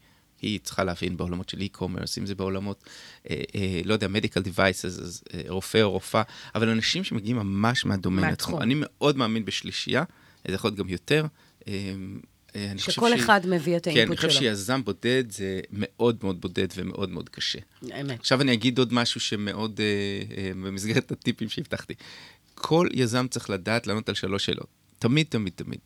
היא צריכה להבין בעולמות של e-commerce, אם זה בעולמות, אה, אה, לא יודע, medical devices, אז אה, רופא או רופאה, אבל אנשים שמגיעים ממש מהדומיין מהתחום. עצמו. אני מאוד מאמין בשלישייה, זה יכול להיות גם יותר. אה, שכל שהיא- אחד מביא את כן, האינפוט אני חושב שלו. שיזם בודד זה מאוד מאוד בודד ומאוד מאוד קשה. אמת. עכשיו אני אגיד עוד משהו שמאוד, אה, אה, במסגרת הטיפים שהבטחתי. כל יזם צריך לדעת לענות על שלוש שאלות. תמיד, תמיד, תמיד.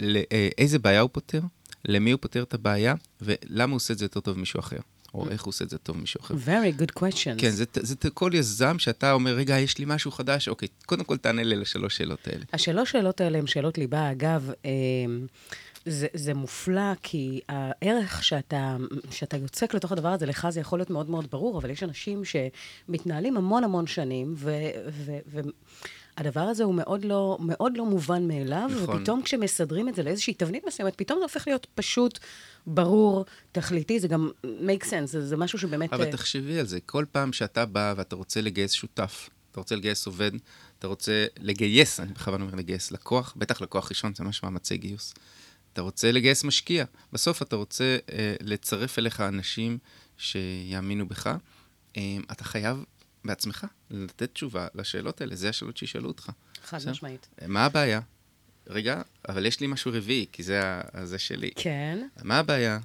אה, איזה בעיה הוא פותר, למי הוא פותר את הבעיה, ולמה הוא עושה את זה יותר טוב ממישהו אחר. או איך הוא עושה את זה טוב ממישהו אחר. Very good questions. כן, זה, זה כל יזם שאתה אומר, רגע, יש לי משהו חדש, אוקיי, קודם כל תענה לי לשלוש שאלות האלה. השלוש שאלות האלה הן שאלות ליבה. אגב, אה, זה, זה מופלא, כי הערך שאתה, שאתה יוצק לתוך הדבר הזה, לך זה יכול להיות מאוד מאוד ברור, אבל יש אנשים שמתנהלים המון המון שנים, ו... ו, ו הדבר הזה הוא מאוד לא, מאוד לא מובן מאליו, נכון. ופתאום כשמסדרים את זה לאיזושהי תבנית מסוימת, פתאום זה הופך להיות פשוט, ברור, תכליתי, זה גם make sense, זה, זה משהו שבאמת... אבל אה, תחשבי על זה, כל פעם שאתה בא ואתה רוצה לגייס שותף, אתה רוצה לגייס עובד, אתה רוצה לגייס, אני בכוונה אומר לגייס לקוח, בטח לקוח ראשון, זה ממש מאמצי גיוס. אתה רוצה לגייס משקיע, בסוף אתה רוצה אה, לצרף אליך אנשים שיאמינו בך. אה, אתה חייב בעצמך לתת תשובה לשאלות האלה, זה השאלות שישאלו אותך. חד? משמעית. אה, מה הבעיה? רגע, אבל יש לי משהו רביעי, כי זה ה- זה שלי. כן. מה הבעיה?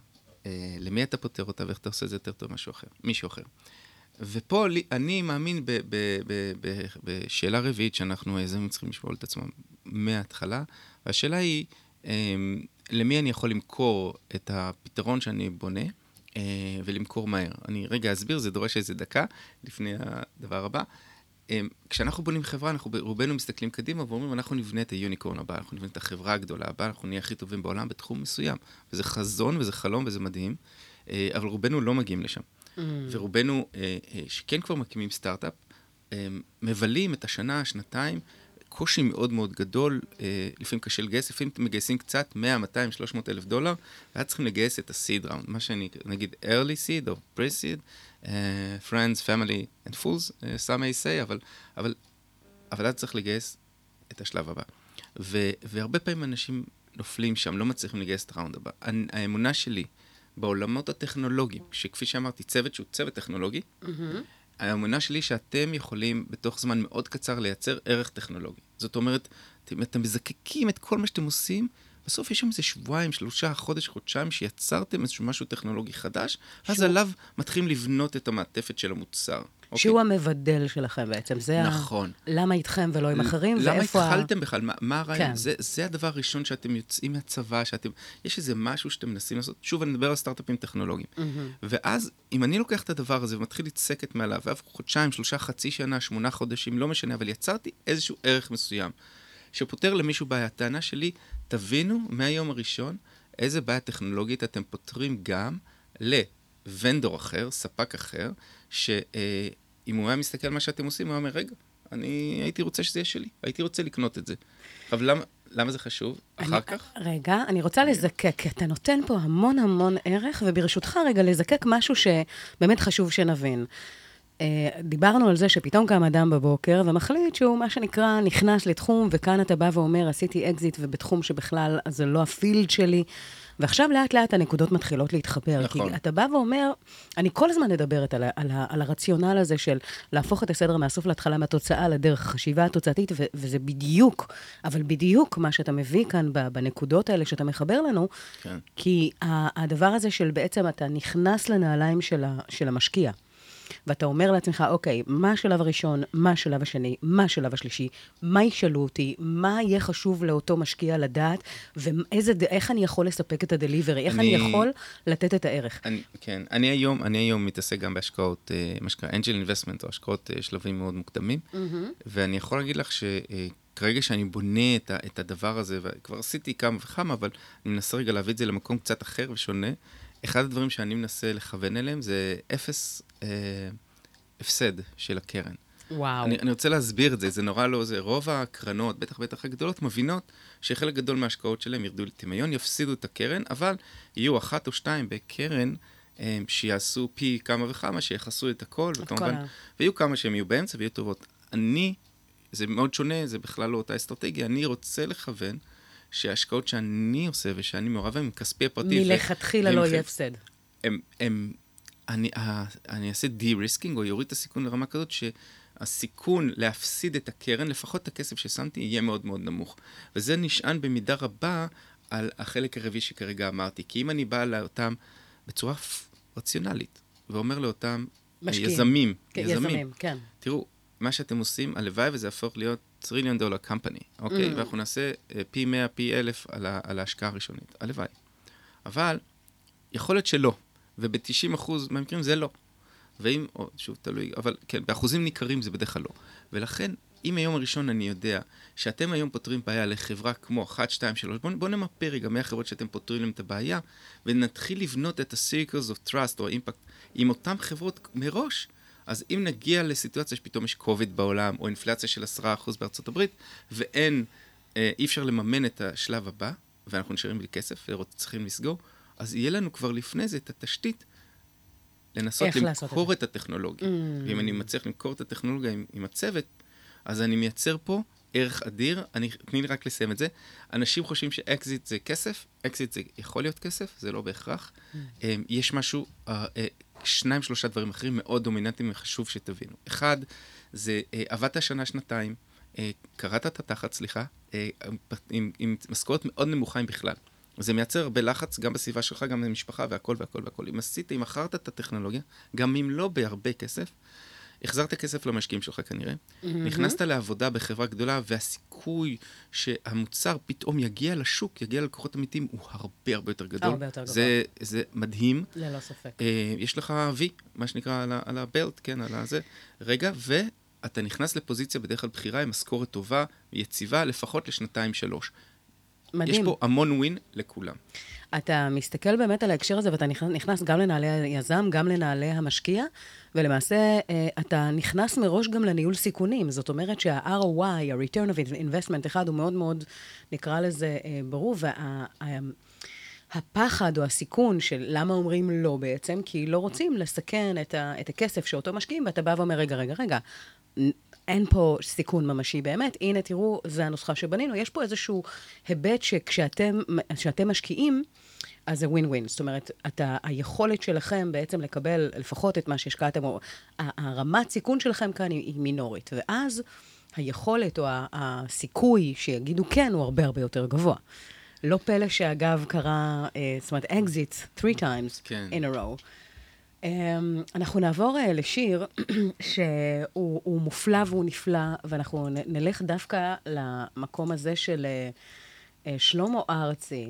אה, למי אתה פותר אותה ואיך אתה עושה את זה יותר טוב ממשהו אחר, מישהו אחר. ופה לי, אני מאמין ב, ב, ב, ב, בשאלה רביעית שאנחנו היזמים צריכים לשאול את עצמם מההתחלה, והשאלה היא, אה, למי אני יכול למכור את הפתרון שאני בונה, אה, ולמכור מהר. אני רגע אסביר, זה דורש איזה דקה לפני הדבר הבא. אה, כשאנחנו בונים חברה, אנחנו רובנו מסתכלים קדימה ואומרים, אנחנו נבנה את היוניקורן הבא, אנחנו נבנה את החברה הגדולה הבאה, אנחנו נהיה הכי טובים בעולם בתחום מסוים. וזה חזון וזה חלום וזה מדהים, אה, אבל רובנו לא מגיעים לשם. Mm. ורובנו, אה, אה, שכן כבר מקימים סטארט-אפ, אה, מבלים את השנה, שנתיים, קושי מאוד מאוד גדול, אה, לפעמים קשה לגייס, לפעמים אתם מגייסים קצת, 100, 200, 300 אלף דולר, ואז צריכים לגייס את ה-seed round, מה שאני, נגיד early seed או pre-seed, אה, friends, family and fools, אה, some may say, אבל, אבל, אבל אז צריך לגייס את השלב הבא. ו, והרבה פעמים אנשים נופלים שם, לא מצליחים לגייס את הראונד הבא. האמונה שלי בעולמות הטכנולוגיים, שכפי שאמרתי, צוות שהוא צוות טכנולוגי, האמונה שלי שאתם יכולים בתוך זמן מאוד קצר לייצר ערך טכנולוגי. זאת אומרת, אתם, מזקקים את כל מה שאתם עושים, בסוף יש שם איזה שבועיים, שלושה, חודש, חודשיים, שיצרתם איזשהו משהו טכנולוגי חדש, אז שהוא- עליו מתחילים לבנות את המעטפת של המוצר. אוקיי? שהוא המבדל שלכם בעצם, זה ה... נכון. למה איתכם ולא עם אחרים, למה ואיפה ה... התחלתם בכלל? מה, מה הרעיון? כן. זה, זה הדבר הראשון שאתם יוצאים מהצבא, שאתם... יש איזה משהו שאתם מנסים לעשות. שוב, אני מדבר על סטארט-אפים טכנולוגיים. ואז, אם אני לוקח את הדבר הזה ומתחיל לצקת מעליו, ועברו חודשיים, שלושה, חצי שנה, שמונה חודשים, לא משנה, אבל יצרתי איזשהו ערך מסוים, שפותר למישהו בעיה. הטענה שלי, תבינו מהיום הראשון איזה בעיה טכנולוגית אתם פותרים גם לוונדור אחר, ספק אחר, שאם הוא היה מסתכל על מה שאתם עושים, הוא היה אומר, רגע, אני הייתי רוצה שזה יהיה שלי, הייתי רוצה לקנות את זה. אבל למה, למה זה חשוב? אחר אני- כך? רגע, אני רוצה לזקק, כי אתה נותן פה המון המון ערך, וברשותך רגע לזקק משהו שבאמת חשוב שנבין. אה, דיברנו על זה שפתאום קם אדם בבוקר ומחליט שהוא, מה שנקרא, נכנס לתחום, וכאן אתה בא ואומר, עשיתי אקזיט ובתחום שבכלל זה לא ה field שלי, ועכשיו לאט לאט הנקודות מתחילות להתחבר. נכון. כי אתה בא ואומר, אני כל הזמן מדברת על, ה- על, ה- על הרציונל הזה של להפוך את הסדר מהסוף להתחלה, מהתוצאה לדרך החשיבה התוצאתית, ו- וזה בדיוק, אבל בדיוק מה שאתה מביא כאן בנקודות האלה שאתה מחבר לנו, כן. כי הדבר הזה של בעצם אתה נכנס לנעליים של, ה- של המשקיע. ואתה אומר לעצמך, אוקיי, מה השלב הראשון, מה השלב השני, מה השלב השלישי, מה ישאלו אותי, מה יהיה חשוב לאותו משקיע לדעת, ואיך אני יכול לספק את הדליברי, איך אני אני- יכול לתת את הערך. אני, כן, אני היום, אני היום מתעסק גם בהשקעות, אה, מה שנקרא אנג'ל אינבסטמנט, או השקעות אה, שלבים מאוד מוקדמים, ואני יכול להגיד לך שכרגע שאני בונה את, ה, את הדבר הזה, וכבר עשיתי כמה וכמה, אבל אני מנסה רגע להביא את זה למקום קצת אחר ושונה, אחד הדברים שאני מנסה לכוון אליהם זה אפס אה, הפסד של הקרן. וואו. אני, אני רוצה להסביר את זה, זה נורא לא זה. רוב הקרנות, בטח בטח הגדולות, מבינות שחלק גדול מההשקעות שלהם ירדו לטמיון, יפסידו את הקרן, אבל יהיו אחת או שתיים בקרן אה, שיעשו פי כמה וכמה, שיכסו את הכל, וכמובן, ויהיו כמה שהם יהיו באמצע ויהיו טובות. אני, זה מאוד שונה, זה בכלל לא אותה אסטרטגיה, אני רוצה לכוון שההשקעות שאני עושה ושאני מעורב בהן, כספי הפרטי. מלכתחילה לא יהיה הפסד. הם, הם, אני, ה- אני אעשה די-ריסקינג, או יוריד את הסיכון לרמה כזאת, שהסיכון להפסיד את הקרן, לפחות את הכסף ששמתי, יהיה מאוד מאוד נמוך. וזה נשען במידה רבה על החלק הרביעי שכרגע אמרתי. כי אם אני בא לאותם בצורה רציונלית, ואומר לאותם משקיעים. יזמים, כן, יזמים, כן. תראו, מה שאתם עושים, הלוואי וזה יהפוך להיות טריליון דולר קמפני, אוקיי? Mm. ואנחנו נעשה אה, פי 100, פי 1,000 על, ה- על ההשקעה הראשונית. הלוואי. אבל יכול להיות שלא, וב-90% מהמקרים זה לא. ואם, או, שוב, תלוי, אבל כן, באחוזים ניכרים זה בדרך כלל לא. ולכן, אם היום הראשון אני יודע שאתם היום פותרים בעיה לחברה כמו 1, 2, 3, בואו בוא נמפה רגע מהחברות שאתם פותרים להם את הבעיה, ונתחיל לבנות את ה-Circles of Trust או אימפקט עם אותן חברות מראש. אז אם נגיע לסיטואציה שפתאום יש COVID בעולם, או אינפלציה של 10% בארצות הברית, ואין, אה, אי אפשר לממן את השלב הבא, ואנחנו נשארים בלי כסף וצריכים לסגור, אז יהיה לנו כבר לפני זה את התשתית לנסות לעשות את למכור את הטכנולוגיה. Mm. ואם אני מצליח למכור את הטכנולוגיה עם, עם הצוות, אז אני מייצר פה ערך אדיר. אני, תני לי רק לסיים את זה. אנשים חושבים שאקזיט זה כסף, אקזיט זה יכול להיות כסף, זה לא בהכרח. Mm. אמ, יש משהו, אה, אה, שניים, שלושה דברים אחרים מאוד דומיננטיים וחשוב שתבינו. אחד, זה אה, עבדת שנה, שנתיים, קרעת את התחת, סליחה, עם, עם משכורת מאוד נמוכה אם בכלל. זה מייצר הרבה לחץ גם בסביבה שלך, גם במשפחה והכל והכל והכל. אם עשית, אם מכרת את הטכנולוגיה, גם אם לא בהרבה כסף, החזרת כסף למשקיעים שלך כנראה, נכנסת לעבודה בחברה גדולה, והסיכוי שהמוצר פתאום יגיע לשוק, יגיע ללקוחות אמיתיים, הוא הרבה הרבה יותר גדול. הרבה יותר גבוה. זה, זה מדהים. ללא ספק. אה, יש לך וי, מה שנקרא, על, ה- על הבלט, כן, על הזה. רגע, ואתה נכנס לפוזיציה בדרך כלל בחירה עם משכורת טובה, יציבה, לפחות לשנתיים-שלוש. מדהים. יש פה המון ווין לכולם. אתה מסתכל באמת על ההקשר הזה, ואתה נכנס, גם לנעלי היזם, גם לנעלי המשקיע, ולמעשה אה, אתה נכנס מראש גם לניהול סיכונים. זאת אומרת שה-ROI, ה-return of investment, אחד, הוא מאוד מאוד, נקרא לזה, אה, ברור, הפחד או הסיכון של למה אומרים לא בעצם, כי לא רוצים לסכן את, ה, את הכסף שאותו משקיעים, ואתה בא ואומר, רגע, רגע, רגע, אין פה סיכון ממשי באמת, הנה תראו, זה הנוסחה שבנינו. יש פה איזשהו היבט שכשאתם כשאתם משקיעים, אז זה ווין ווין. זאת אומרת, אתה, היכולת שלכם בעצם לקבל לפחות את מה שהשקעתם, או הרמת סיכון שלכם כאן היא, היא מינורית. ואז היכולת או הסיכוי שיגידו כן הוא הרבה הרבה יותר גבוה. לא פלא שאגב קרה, אה, זאת אומרת, אקזיט three times כן. in a row. Um, אנחנו נעבור uh, לשיר שהוא הוא מופלא והוא נפלא, ואנחנו נלך דווקא למקום הזה של uh, uh, שלמה ארצי,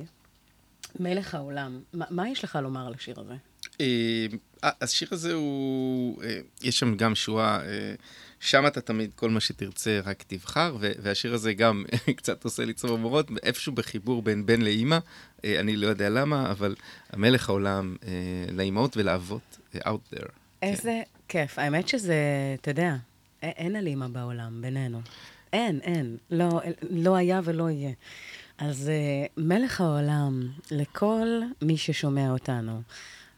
מלך העולם. מה, יש לך לומר על השיר הזה? אה, השיר הזה הוא, אה, יש שם גם שורה, אה, שם אתה תמיד, כל מה שתרצה, רק תבחר, והשיר הזה גם קצת עושה לי צמרמורות, איפשהו בחיבור בין בן לאימא, אה, אני לא יודע למה, אבל המלך העולם אה, לאימהות ולאבות, אה, out there. איזה כיף. האמת שזה, אתה יודע, אין הלימה בעולם בינינו. אין, אין. לא, לא היה ולא יהיה. אז uh, מלך העולם, לכל מי ששומע אותנו,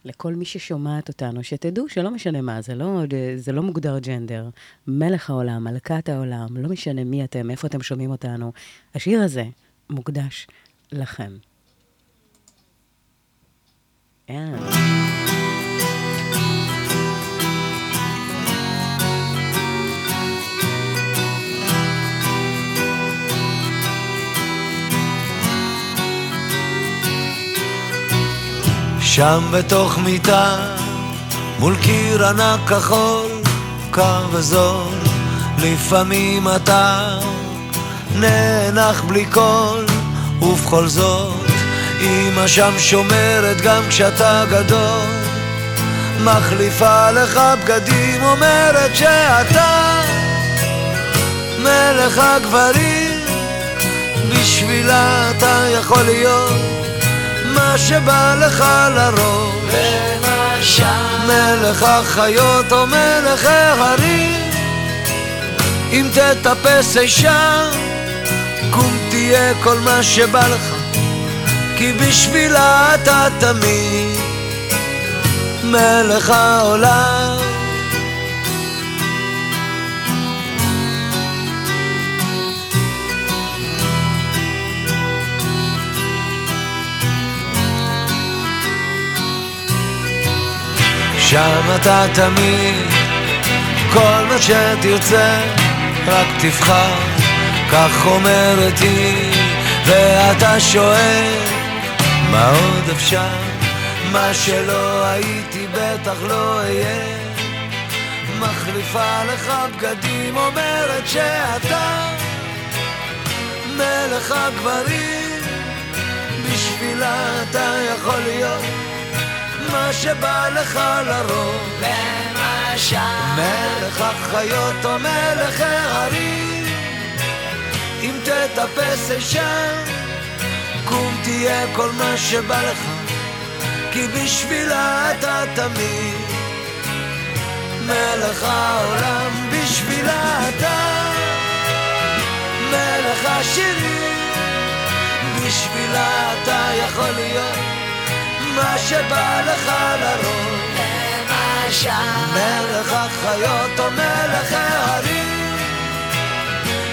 לכל מי ששומעת אותנו, שתדעו שלא משנה מה, זה לא, זה לא מוגדר ג'נדר. מלך העולם, מלכת העולם, לא משנה מי אתם, איפה אתם שומעים אותנו. השיר הזה מוקדש לכם. כן. שם בתוך מיטה, מול קיר ענק כחול, קר וזול, לפעמים אתה נאנח בלי קול, ובכל זאת, אמא שם שומרת גם כשאתה גדול, מחליפה לך בגדים, אומרת שאתה מלך הגברים, בשבילה אתה יכול להיות מה שבא לך לראש מלך החיות או מלך ההרים. אם תטפס אי שם קום תהיה כל מה שבא לך. כי בשבילה אתה תמיד. מלך העולם שם אתה תמיד, כל מה שתרצה, רק תבחר, כך אומרת היא, ואתה שואל, מה עוד אפשר? מה שלא הייתי בטח לא אהיה. מחליפה לך בגדים, אומרת שאתה מלך הגברים, בשבילה אתה יכול להיות מה שבא לך לרוב. למשל. מלך החיות או מלך ההרים. אם תטפס אי שם, קום תהיה כל מה שבא לך. כי בשבילה אתה תמיד מלך העולם, בשבילה אתה מלך השירים. בשבילה אתה יכול להיות מה שבא לך לראש. מלך החיות או מלך ההרים.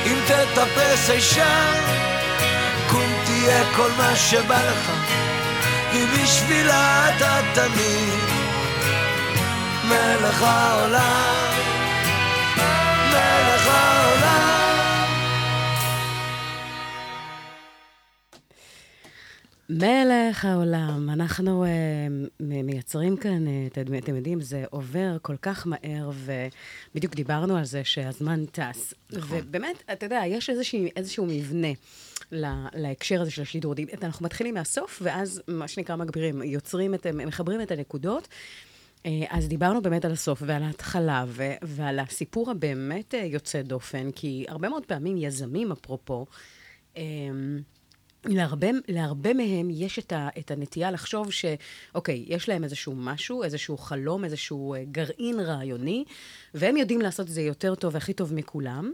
אם תטפס אי שם, קום תהיה כל מה שבא לך. כי בשבילה אתה תמיד מלך העולם. מלך העולם. מלך העולם, אנחנו uh, מייצרים כאן, uh, אתם, אתם יודעים, זה עובר כל כך מהר, ובדיוק דיברנו על זה שהזמן טס. נכון. ובאמת, אתה יודע, יש איזשהו, איזשהו מבנה לה, להקשר הזה של השידור. אנחנו מתחילים מהסוף, ואז מה שנקרא מגבירים, יוצרים את, מחברים את הנקודות. אה, אז דיברנו באמת על הסוף ועל ההתחלה ו- ועל הסיפור הבאמת אה, יוצא דופן, כי הרבה מאוד פעמים יזמים, אפרופו, להרבה, להרבה מהם יש את, ה, את הנטייה לחשוב שאוקיי, יש להם איזשהו משהו, איזשהו חלום, איזשהו אה, גרעין רעיוני, והם יודעים לעשות את זה יותר טוב והכי טוב מכולם,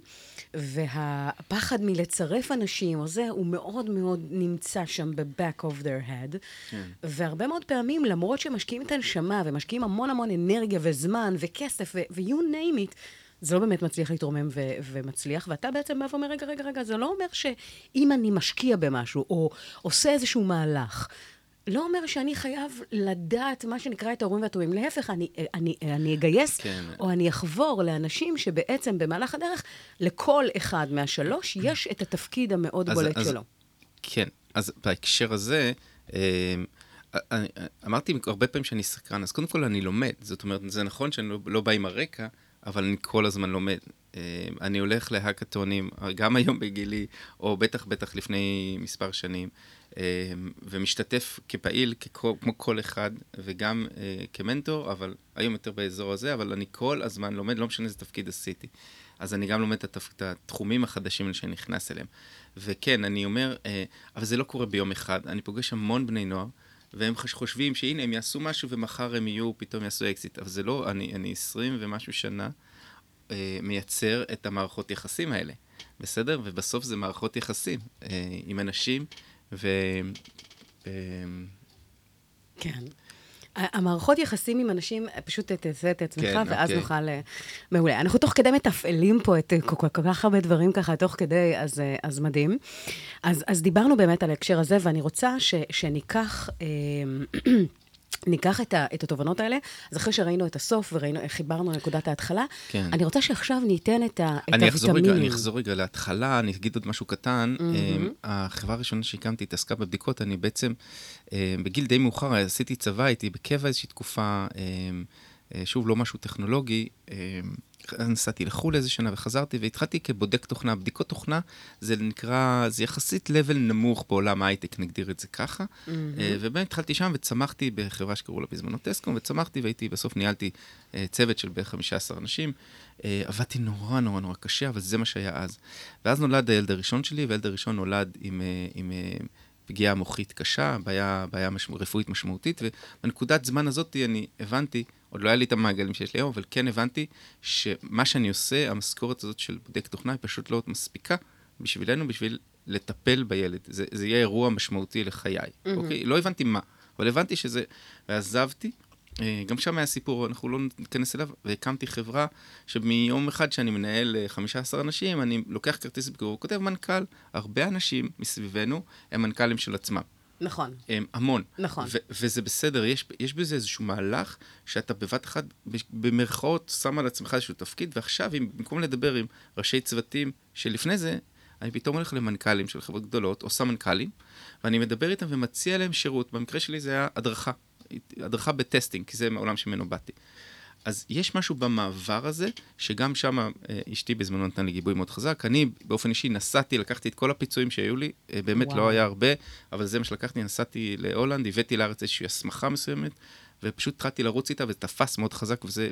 והפחד מלצרף אנשים, או זה, הוא מאוד מאוד נמצא שם ב-back of their head. כן. והרבה מאוד פעמים, למרות שמשקיעים את הנשמה ומשקיעים המון המון אנרגיה וזמן וכסף ו-you name it, זה לא באמת מצליח להתרומם ו- ומצליח, ואתה בעצם בא ואומר, רגע, רגע, רגע, זה לא אומר שאם אני משקיע במשהו, או עושה איזשהו מהלך, לא אומר שאני חייב לדעת מה שנקרא את ההורים והטובים. להפך, אני, אני, אני אגייס, כן. או אני אחבור לאנשים שבעצם במהלך הדרך, לכל אחד מהשלוש יש את התפקיד המאוד אז, בולט אז, שלו. כן, אז בהקשר הזה, אני, אמרתי הרבה פעמים שאני סקרן, אז קודם כל אני לומד. זאת אומרת, זה נכון שאני לא, לא בא עם הרקע, אבל אני כל הזמן לומד. אה, אני הולך להאקתונים, גם היום בגילי, או בטח בטח לפני מספר שנים, אה, ומשתתף כפעיל, כמו כל אחד, וגם אה, כמנטור, אבל היום יותר באזור הזה, אבל אני כל הזמן לומד, לא משנה איזה תפקיד עשיתי. אז אני גם לומד. את התחומים החדשים שאני נכנס אליהם. וכן, אני אומר, אבל זה לא קורה ביום אחד. אני פוגש המון בני נוער. והם חושבים שהנה, הם יעשו משהו ומחר הם יהיו, פתאום יעשו אקזיט. אבל זה לא, אני, אני 20 ומשהו שנה אה, מייצר את המערכות יחסים האלה, בסדר? ובסוף זה מערכות יחסים אה, עם אנשים, ו... אה, כן. המערכות יחסים עם אנשים, פשוט תעשה את עצמך, כן, ואז אוקיי. נוכל... אה, מעולה. אנחנו תוך כדי מתפעלים פה את כל, כל, כל כך הרבה דברים ככה, תוך כדי, אז, אה, אז מדהים. אז, אז דיברנו באמת על ההקשר הזה, ואני רוצה ש, שניקח... ניקח את, ה, את התובנות האלה, אז אחרי שראינו את הסוף וראינו חיברנו לנקודת ההתחלה, כן. אני רוצה שעכשיו ניתן את, ה, את אני הוויטמינים. רגע, אני אחזור רגע להתחלה, אני אגיד עוד משהו קטן. Mm-hmm. החברה הראשונה שהקמתי התעסקה בבדיקות, אני בעצם, אה, בגיל די מאוחר, עשיתי צבא, הייתי בקבע איזושהי תקופה, אה, שוב, לא משהו טכנולוגי. נסעתי לחו"ל איזה שנה וחזרתי והתחלתי כבודק תוכנה. בדיקות תוכנה זה נקרא, זה יחסית level נמוך בעולם ההייטק, נגדיר את זה ככה. Mm-hmm. ובאמת התחלתי שם וצמחתי בחברה שקראו לה בזמנו טסקום, וצמחתי והייתי, בסוף ניהלתי אה, צוות של בערך 15 אנשים. אה, עבדתי נורא נורא נורא קשה, אבל זה מה שהיה אז. ואז נולד הילד הראשון שלי, והילד הראשון נולד עם... עם פגיעה מוחית קשה, בעיה, בעיה משמע, רפואית משמעותית, ובנקודת זמן הזאת אני הבנתי עוד לא היה לי את המעגלים שיש לי היום, אבל כן הבנתי שמה שאני עושה, המשכורת הזאת של בודק תוכנה, היא פשוט לא מספיקה בשבילנו, בשביל לטפל בילד. זה, זה יהיה אירוע משמעותי לחיי, mm-hmm. אוקיי? לא הבנתי מה, אבל הבנתי שזה... ועזבתי, גם שם היה סיפור, אנחנו לא ניכנס אליו, והקמתי חברה שמיום אחד שאני מנהל 15 אה, אנשים, אני לוקח כרטיס ביקור, כותב מנכ"ל. הרבה אנשים מסביבנו הם מנכ"לים של עצמם. נכון. הם, המון. נכון. ו- וזה בסדר, יש, יש בזה איזשהו מהלך שאתה בבת אחת, במרכאות, שם על עצמך איזשהו תפקיד, ועכשיו, אם, במקום לדבר עם ראשי צוותים שלפני זה, אני פתאום הולך למנכ"לים של חברות גדולות, או סמנכ"לים, ואני מדבר איתם ומציע להם שירות. במקרה שלי זה היה הדרכה. הדרכה בטסטינג, כי זה מעולם שממנו באתי. אז יש משהו במעבר הזה, שגם שם אה, אשתי בזמנו נתן לי גיבוי מאוד חזק. אני באופן אישי נסעתי, לקחתי את כל הפיצויים שהיו לי, אה, באמת לא וואו. לא היה הרבה, אבל זה מה שלקחתי, נסעתי להולנד, הבאתי לארץ איזושהי הסמכה מסוימת, ופשוט התחלתי לרוץ איתה, וזה תפס מאוד חזק, וזה,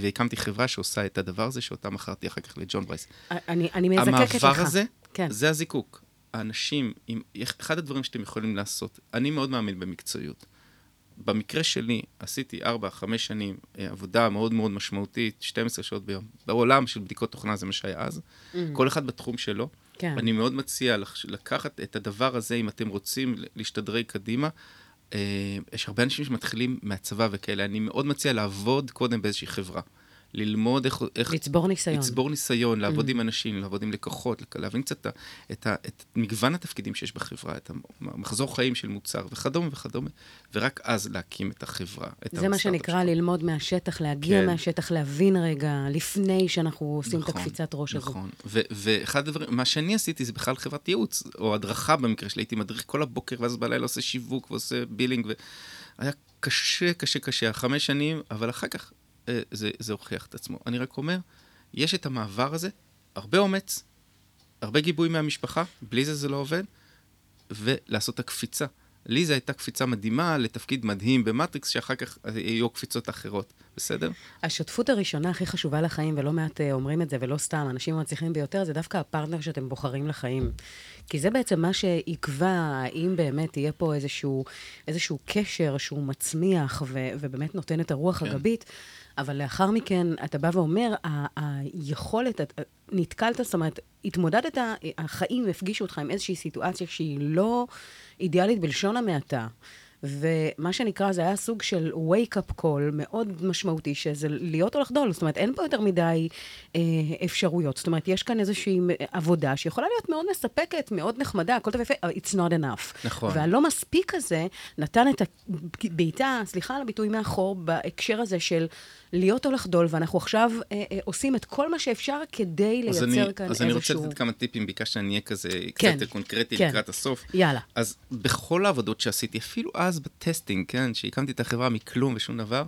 והקמתי חברה שעושה את הדבר הזה, שאותה מכרתי אחר כך לג'ון ברייס. אני, אני מזקקת לך. המעבר הזה, כן. זה הזיקוק. האנשים, עם, אחד הדברים שאתם יכולים לעשות, אני מאוד מאמין במקצועיות. במקרה שלי, עשיתי 4-5 שנים אה, עבודה מאוד מאוד משמעותית, 12 שעות ביום. בעולם של בדיקות תוכנה זה מה שהיה אז. Mm-hmm. כל אחד בתחום שלו. כן. אני מאוד מציע לקחת את הדבר הזה, אם אתם רוצים להשתדרג קדימה. אה, יש הרבה אנשים שמתחילים מהצבא וכאלה, אני מאוד מציע לעבוד קודם באיזושהי חברה. ללמוד איך... איך לצבור ניסיון. לצבור ניסיון, לעבוד mm. עם אנשים, לעבוד עם לקוחות, להבין קצת את, את, את מגוון התפקידים שיש בחברה, את המחזור חיים של מוצר וכדומה וכדומה, ורק אז להקים את החברה, את זה מה שנקרא ללמוד מהשטח, להגיע כן. מהשטח, להבין רגע, לפני שאנחנו עושים נכון, את הקפיצת ראש נכון. הזו. נכון, ואחד הדברים, מה שאני עשיתי זה בכלל חברת ייעוץ, או הדרכה במקרה שלי, הייתי מדריך כל הבוקר, ואז בלילה עושה שיווק ועושה billing, והיה קשה, קשה, קשה, חמש שנים, אבל אחר כך זה, זה הוכיח את עצמו. אני רק אומר, יש את המעבר הזה, הרבה אומץ, הרבה גיבוי מהמשפחה, בלי זה זה לא עובד, ולעשות את הקפיצה. לי זו הייתה קפיצה מדהימה לתפקיד מדהים במטריקס, שאחר כך יהיו קפיצות אחרות. בסדר? השותפות הראשונה הכי חשובה לחיים, ולא מעט אה, אומרים את זה, ולא סתם, האנשים המצליחים ביותר, זה דווקא הפרטנר שאתם בוחרים לחיים. כי זה בעצם מה שיקבע האם באמת יהיה פה איזשהו, איזשהו קשר שהוא מצמיח ו, ובאמת נותן את הרוח כן. הגבית. אבל לאחר מכן, אתה בא ואומר, היכולת, נתקלת, זאת אומרת, התמודדת, החיים הפגישו אותך עם איזושהי סיטואציה שהיא לא אידיאלית בלשון המעטה. ומה שנקרא, זה היה סוג של wake-up call מאוד משמעותי, שזה להיות או לחדול. זאת אומרת, אין פה יותר מדי אה, אפשרויות. זאת אומרת, יש כאן איזושהי עבודה שיכולה להיות מאוד מספקת, מאוד נחמדה, הכל טוב אבל it's not enough. נכון. והלא מספיק הזה נתן את הבעיטה, סליחה על הביטוי מאחור, בהקשר הזה של להיות או לחדול, ואנחנו עכשיו אה, אה, עושים את כל מה שאפשר כדי אז לייצר אני, כאן אז אני רוצה איזשהו... לתת כמה טיפים, ביקשת שאני אהיה כזה כן, קצת יותר קונקרטי כן. לקראת הסוף. יאללה. אז בכל העבודות שעשיתי, אפילו אז בטסטינג, כן, שהקמתי את החברה מכלום ושום דבר,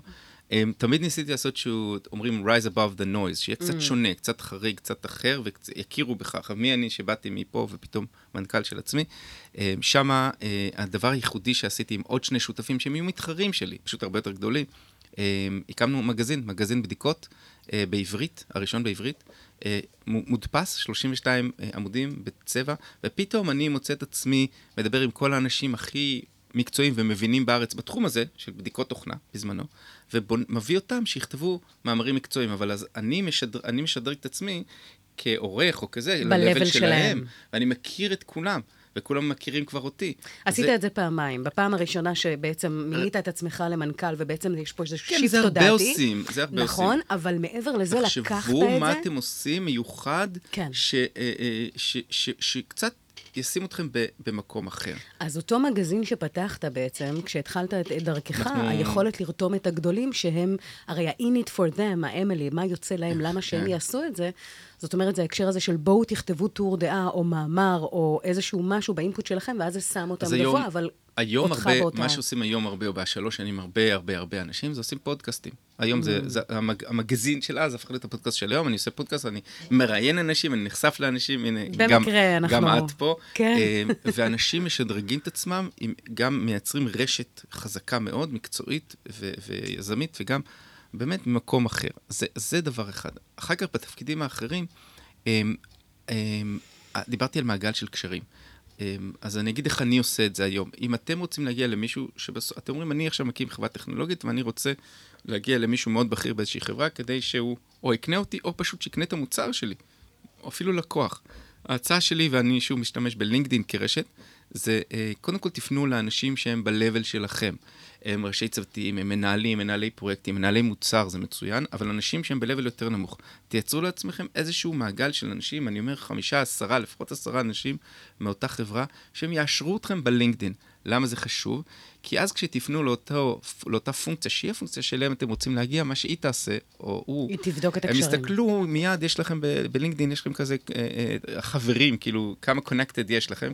הם, תמיד ניסיתי לעשות שהוא, אומרים rise above the noise, שיהיה Mm. קצת שונה, קצת חריג, קצת אחר, ויכירו. עכשיו, מי אני שבאתי מפה ופתאום מנכ"ל של עצמי? הם, שמה, אה, הדבר הייחודי שעשיתי עם עוד שני שותפים שהם יהיו מתחרים שלי, פשוט הרבה יותר גדולים, הם, הקמנו מגזין, מגזין בדיקות אה, בעברית, הראשון בעברית, אה, מו- מודפס, 32 אה, עמודים בצבע, ופתאום אני מוצא את עצמי מדבר עם כל האנשים הכי מקצועיים ומבינים בארץ בתחום הזה, של בדיקות תוכנה בזמנו, ומביא אותם שיכתבו מאמרים מקצועיים, אבל אז אני, משדר, אני משדרג את עצמי כעורך או כזה, ב-level שלהם. שלהם, ואני מכיר את כולם. וכולם מכירים כבר אותי. עשית זה- את זה פעמיים. בפעם הראשונה שבעצם מילאת את עצמך למנכ"ל, ובעצם יש פה איזשהו כן, שיפט זה תודעתי. הרבה עושים, זה הרבה עושים. נכון, אבל מעבר לזה לקחת את זה... תחשבו מה אתם עושים מיוחד, כן. אה, אה, שקצת ישים אתכם ב- במקום אחר. אז אותו מגזין שפתחת בעצם, כשהתחלת את דרכך, אנחנו- היכולת לרתום את הגדולים שהם, הרי ה-in it for them, האמילי, מה יוצא להם, למה שהם כן. יעשו את זה, זאת אומרת, זה ההקשר הזה של בואו תכתבו טור דעה, או מאמר, או איזשהו משהו באינפוט שלכם, ואז זה שם אותם היום- גבוה, אבל היום אותך הרבה, באותו... מה שעושים היום הרבה, או בשלוש שנים הרבה הרבה הרבה אנשים, זה עושים פודקאסטים. היום זה, Mm. זה המג, המגזין של אז הפך להיות הפודקאסט של היום, אני עושה פודקאסט, אני מראיין אנשים, אני נחשף לאנשים, הנה, במקרה, גם, אנחנו- גם את פה. כן. אה, ואנשים משדרגים את עצמם, גם מייצרים רשת חזקה מאוד, מקצועית ו, ויזמית, וגם באמת ממקום אחר. זה, זה דבר אחד. אחר כך, בתפקידים האחרים, הם, הם, דיברתי על מעגל של קשרים. אמ, אז אני אגיד איך אני עושה את זה היום. אם אתם רוצים להגיע למישהו שבסוף, אתם אומרים, אני עכשיו מקים חברה טכנולוגית ואני רוצה להגיע למישהו מאוד בכיר באיזושהי חברה כדי שהוא או יקנה אותי או פשוט שיקנה את המוצר שלי, או אפילו לקוח. ההצעה שלי, ואני שוב משתמש בלינקדין כרשת, זה אה, קודם כל תפנו לאנשים שהם ב-level שלכם. הם ראשי צוותים, הם מנהלים, מנהלי פרויקטים, מנהלי מוצר, זה מצוין, אבל אנשים שהם ב-level יותר נמוך. תייצרו לעצמכם איזשהו מעגל של אנשים, אני אומר חמישה, עשרה, לפחות עשרה אנשים מאותה חברה, שהם יאשרו אתכם בלינקדין. למה זה חשוב? כי אז כשתפנו לאותו, לאותה פונקציה, שהיא הפונקציה שאליהם אתם רוצים להגיע, מה שהיא תעשה, או הוא... היא תבדוק את הם הקשרים. יסתכלו מיד, יש לכם בלינקדאין, יש לכם כזה אה, אה, חברים, כאילו, כמה קונקטד יש לכם.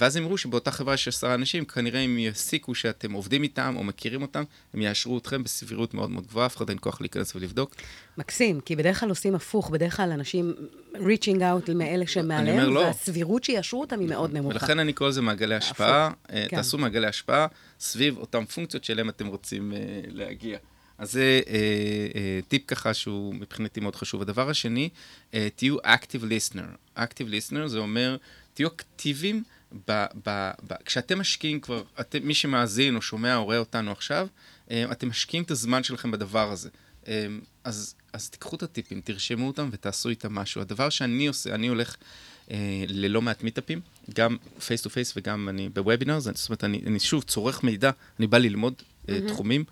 ואז הם יראו שבאותה חברה יש עשרה אנשים, כנראה הם יסיקו שאתם עובדים איתם או מכירים אותם, הם יאשרו אתכם בסבירות מאוד מאוד גבוהה, אף אחד אין כוח להיכנס ולבדוק. מקסים, כי בדרך כלל עושים הפוך, בדרך כלל אנשים reaching out מאלה שמעליהם, לא. והסבירות שיאשרו אותם היא מאוד נמוכה. ולכן אני קורא לזה מעגלי השפעה. אה, כן. תעשו מעגלי השפעה סביב אותן פונקציות שאליהן אתם רוצים אה, להגיע. אז זה אה, אה, טיפ ככה שהוא מבחינתי מאוד חשוב. הדבר השני, אה, תהיו active listener. active listener זה אומר, תהיו אקטיביים ב, ב, ב, כשאתם משקיעים כבר, אתם, מי שמאזין או שומע או רואה אותנו עכשיו, אה, אתם משקיעים את הזמן שלכם בדבר הזה. אה, אז, אז תיקחו את הטיפים, תרשמו אותם ותעשו איתם משהו. הדבר שאני עושה, אני הולך ללא מעט מיטאפים, גם face to face וגם אני בוובינר, זאת אומרת, אני, אני שוב צורך מידע, אני בא ללמוד אה, תחומים.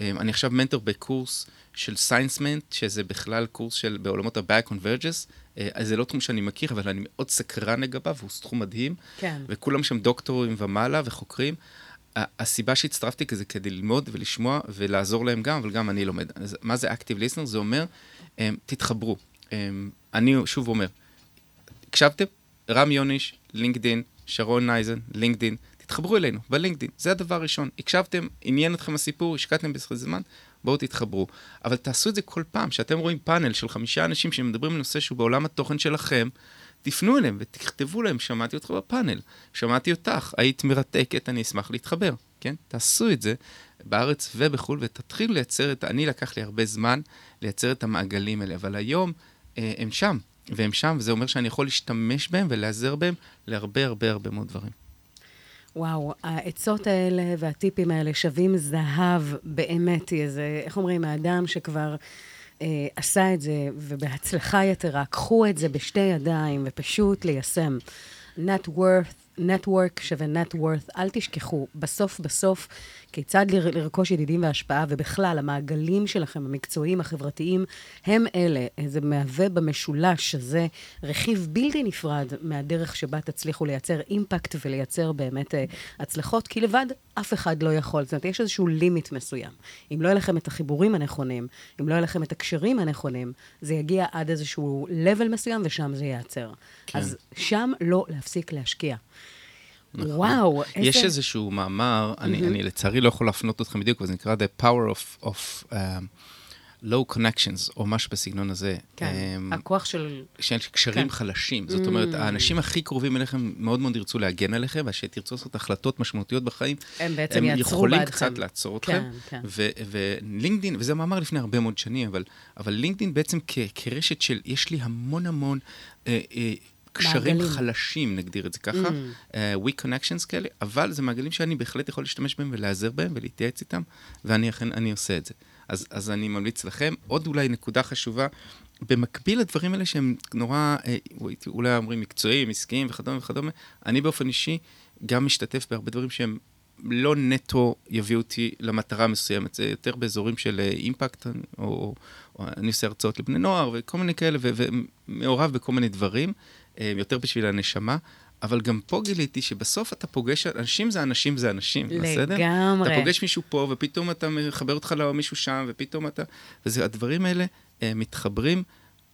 אה, אני עכשיו מנטור בקורס של סיינסמנט, שזה בכלל קורס של בעולמות ה-Bio-Convergence. אה, אז זה לא תחום שאני מכיר, אבל אני מאוד סקרן לגביו, והוא תחום מדהים. כן. וכולם שם דוקטורים ומעלה וחוקרים. ה- הסיבה שהצטרפתי זה כדי ללמוד ולשמוע ולעזור להם גם, אבל גם אני לומד. אז מה זה Active Listener? זה אומר, um, תתחברו. Um, אני שוב אומר, הקשבתם? רם יוניש, לינקדין, שרון אייזן, לינקדין, תתחברו אלינו בלינקדין, זה הדבר הראשון. הקשבתם, עניין אתכם הסיפור, השקעתם בזה זמן, בואו תתחברו. אבל תעשו את זה כל פעם, שאתם רואים פאנל של חמישה אנשים שמדברים על נושא שהוא בעולם התוכן שלכם, תפנו אליהם ותכתבו להם, שמעתי אותך בפאנל, שמעתי אותך, היית מרתקת, אני אשמח להתחבר, כן? תעשו את זה. בארץ ובחו"ל, ותתחילו לייצר את, אני לקח לי הרבה זמן לייצר את המעגלים האלה, אבל היום אה, הם שם, והם שם, וזה אומר שאני יכול להשתמש בהם ולהיעזר בהם להרבה הרבה הרבה מאוד דברים. וואו, העצות האלה והטיפים האלה שווים זהב, באמת. איזה, איך אומרים, האדם שכבר אה, עשה את זה, ובהצלחה יתרה, קחו את זה בשתי ידיים ופשוט ליישם. net worth, network שווה worth, אל תשכחו, בסוף בסוף, כיצד ל- לרכוש ידידים והשפעה, ובכלל, המעגלים שלכם, המקצועיים, החברתיים, הם אלה. זה מהווה במשולש הזה רכיב בלתי נפרד מהדרך שבה תצליחו לייצר אימפקט ולייצר באמת אה, הצלחות, כי לבד אף אחד לא יכול. זאת אומרת, יש איזשהו לימיט מסוים. אם לא יהיה לכם את החיבורים הנכונים, אם לא יהיה לכם את הקשרים הנכונים, זה יגיע עד איזשהו level מסוים, ושם זה ייעצר. כן. אז שם לא להפסיק להשקיע. נכון. וואו, איזה... יש איזשהו מאמר, אני, אני לצערי לא יכול להפנות אתכם בדיוק, אבל זה נקרא The Power of, of um, Low Connections, או משהו בסגנון הזה. כן, Um, הכוח של... של קשרים כן. חלשים. זאת אומרת, Mm. האנשים הכי קרובים אליכם מאוד מאוד ירצו להגן עליכם, ושתרצו לעשות החלטות משמעותיות בחיים, הם בעצם הם יעצרו יכולים בעדכם. קצת לעצור אתכם. כן, כן. ו- ולינקדין, וזה מאמר לפני הרבה מאוד שנים, אבל, אבל לינקדין בעצם כ- כרשת של, יש לי המון המון אה, אה, קשרים מעגלים. חלשים, נגדיר את זה ככה, Mm. אה, weak connections כאלה, אבל זה מעגלים שאני בהחלט יכול להשתמש בהם ולהיעזר בהם ולהתייעץ איתם, ואני אכן, אני עושה את זה. אז, אז אני ממליץ לכם. עוד אולי נקודה חשובה, במקביל לדברים האלה שהם נורא, אה, אולי אומרים מקצועיים, עסקיים וכדומה וכדומה, אני באופן אישי גם משתתף בהרבה דברים שהם לא נטו יביאו אותי למטרה מסוימת, זה יותר באזורים של אה, אימפקט, או, או, או אני עושה הרצאות לבני נוער וכל מיני כאלה, ומעורב בכל מיני דברים, אה, יותר בשביל הנשמה. אבל גם פה גיליתי שבסוף אתה פוגש, אנשים זה אנשים זה אנשים, בסדר? לגמרי. אתה פוגש מישהו פה, ופתאום אתה מחבר אותך למישהו שם, ופתאום אתה... וזה, הדברים האלה אה, מתחברים.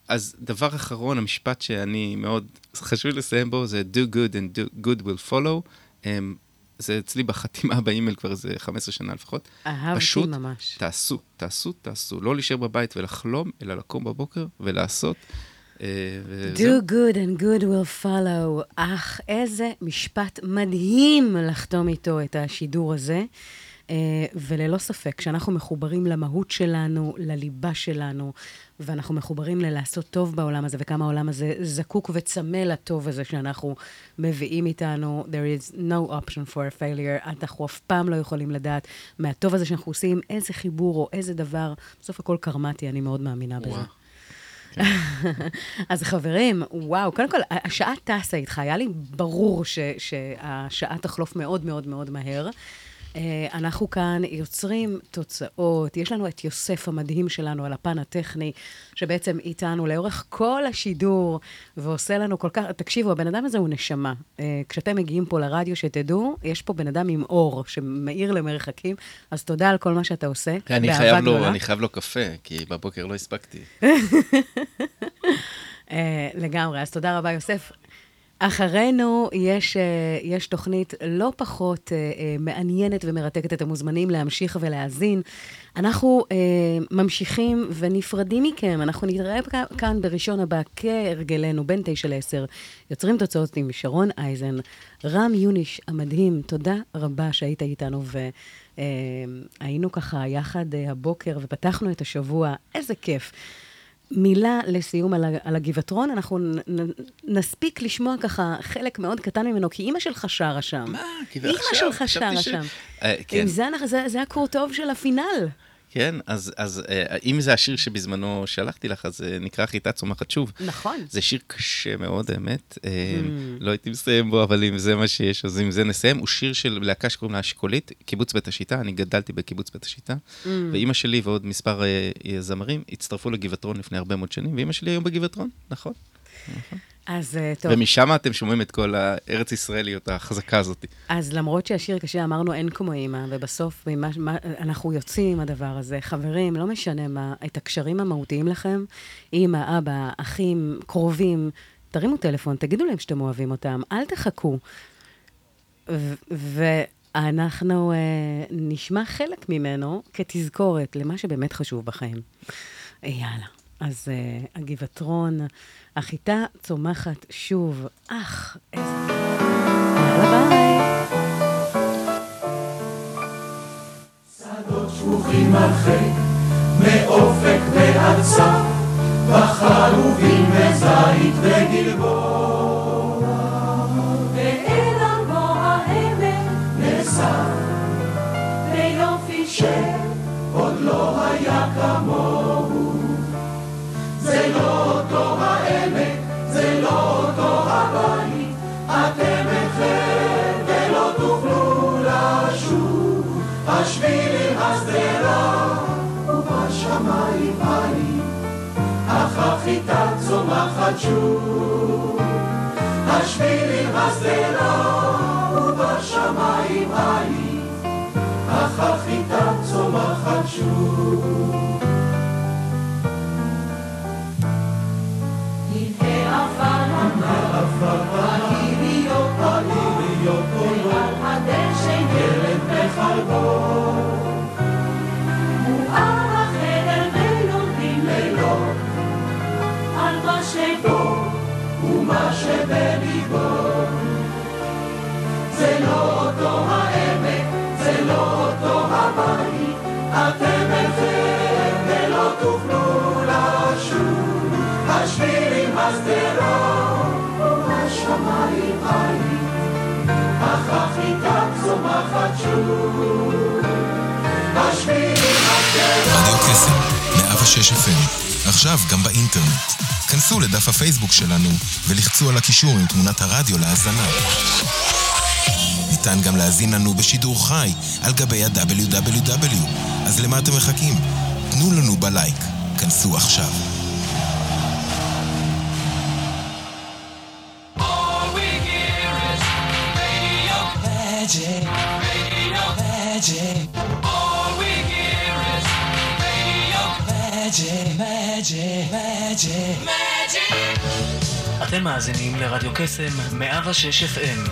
אז דבר אחרון, המשפט שאני מאוד חשוב לסיים בו, זה do good and do good will follow. אה, זה אצלי בחתימה באימייל כבר איזה 15 שנה לפחות. אהבתי פשוט ממש. תעשו, תעשו, תעשו. לא להישאר בבית ולחלום, אלא לקום בבוקר ולעשות. אה. Do good and good will follow. אך, איזה משפט מדהים לחתום איתו את השידור הזה. אה, וללא ספק, כשאנחנו מחוברים למהות שלנו, לליבה שלנו, ואנחנו מחוברים ללעשות טוב בעולם הזה, וכמה העולם הזה זקוק וצמא לטוב הזה שאנחנו מביאים איתנו, there is no option for a failure, אנחנו אף פעם לא יכולים לדעת מהטוב הזה שאנחנו עושים, איזה חיבור או איזה דבר, בסוף הכל קרמטי, אני מאוד מאמינה בזה. וואו. אז חברים, וואו, קודם כל, השעה טסה איתך, היה לי ברור שהשעה תחלוף מאוד מאוד מאוד מהר. אה, אנחנו כאן יוצרים תוצאות, יש לנו את יוסף המדהים שלנו על הפן הטכני, שבעצם איתנו לאורך כל השידור, ועושה לנו כל כך, תקשיבו, הבן אדם הזה הוא נשמה. אה, כשאתם מגיעים פה לרדיו, שתדעו, יש פה בן אדם עם אור שמאיר למרחקים, אז תודה על כל מה שאתה עושה. אני חייב, לו. אני חייב לו קפה, כי בבוקר לא הספקתי. אה, לגמרי, אז תודה רבה, יוסף. אחרינו יש, אה, יש תוכנית לא פחות אה, אה, מעניינת ומרתקת. אתם מוזמנים להמשיך ולהאזין. אנחנו ממשיכים ונפרדים מכם. אנחנו נתראה כאן בראשון הבא, כהרגלנו, בין תשע לעשר. יוצרים תוצאות עם שרון אייזן. רם יוניש המדהים, תודה רבה שהיית איתנו והיינו ככה יחד הבוקר ופתחנו את השבוע. איזה כיף. מילה לסיום על, על הגבעתרון, אנחנו נ, נספיק לשמוע ככה חלק מאוד קטן ממנו, כי אימא שלך שרה שם. מה? כי אימא עכשיו, שלך שרה ש- שם. אה, כן. זה, זה, זה הקורטוב של הפינל. כן, אז, אז אה, אם זה השיר שבזמנו שלחתי לך, אז אה, נקרא חיטה צומחת שוב. נכון. זה שיר קשה מאוד, האמת. אה, לא הייתי מסיים בו, אבל אם זה מה שיש, אז עם זה נסיים. הוא שיר של להקה שקוראים לה אשכולית, קיבוץ בית השיטה, אני גדלתי בקיבוץ בית השיטה. ואימא שלי ועוד מספר זמרים הצטרפו לגבעתרון לפני הרבה מאוד שנים, ואימא שלי היום בגבעתרון, נכון. אז אה, טוב, ומשם אתם שומעים את כל הארץ ישראליות החזקה הזאת. אז למרות שהשיר קשה, אמרנו אין כמו אימא, ובסוף ממה, מה, אנחנו יוצאים עם הדבר הזה. חברים, לא משנה מה, את הקשרים המהותיים לכם, אימא, אבא, אחים, קרובים, תרימו טלפון, תגידו להם שאתם אוהבים אותם, אל תחכו. ואנחנו אה, נשמע חלק ממנו כתזכורת למה שבאמת חשוב בחיים. יאללה. אז אה, הגבעתרון, החיטה צומחת שוב. אך, איזה... יאללה ביי. זכוכים הרחק, מאופק צף, בחרובים וזית וגלבוע. ואל ארבו העמק נאסר ביופי שעוד לא היה כמוהו. צומחת שוב. השבילים השדרה ובשמיים עין, אך החיטה צומחת שוב. הדשא ילד בחלבו, משאבו ומה שבליבו. זה לא אותו העמק, זה לא אותו הבית, אתם אינכם ולא תוכלו לשוב. השבילים השדרה ובשמיים עין, אך החיטה צומחת שוב. השבילים השדרה רדיו קסם, 106 FM, עכשיו גם באינטרנט. כנסו לדף הפייסבוק שלנו ולחצו על הקישור עם תמונת הרדיו להאזנה. ניתן גם להזין לנו בשידור חי על גבי ה-WW. אז למה אתם מחכים? תנו לנו בלייק. כנסו עכשיו. אתם מאזינים לרדיו קסם 106 FM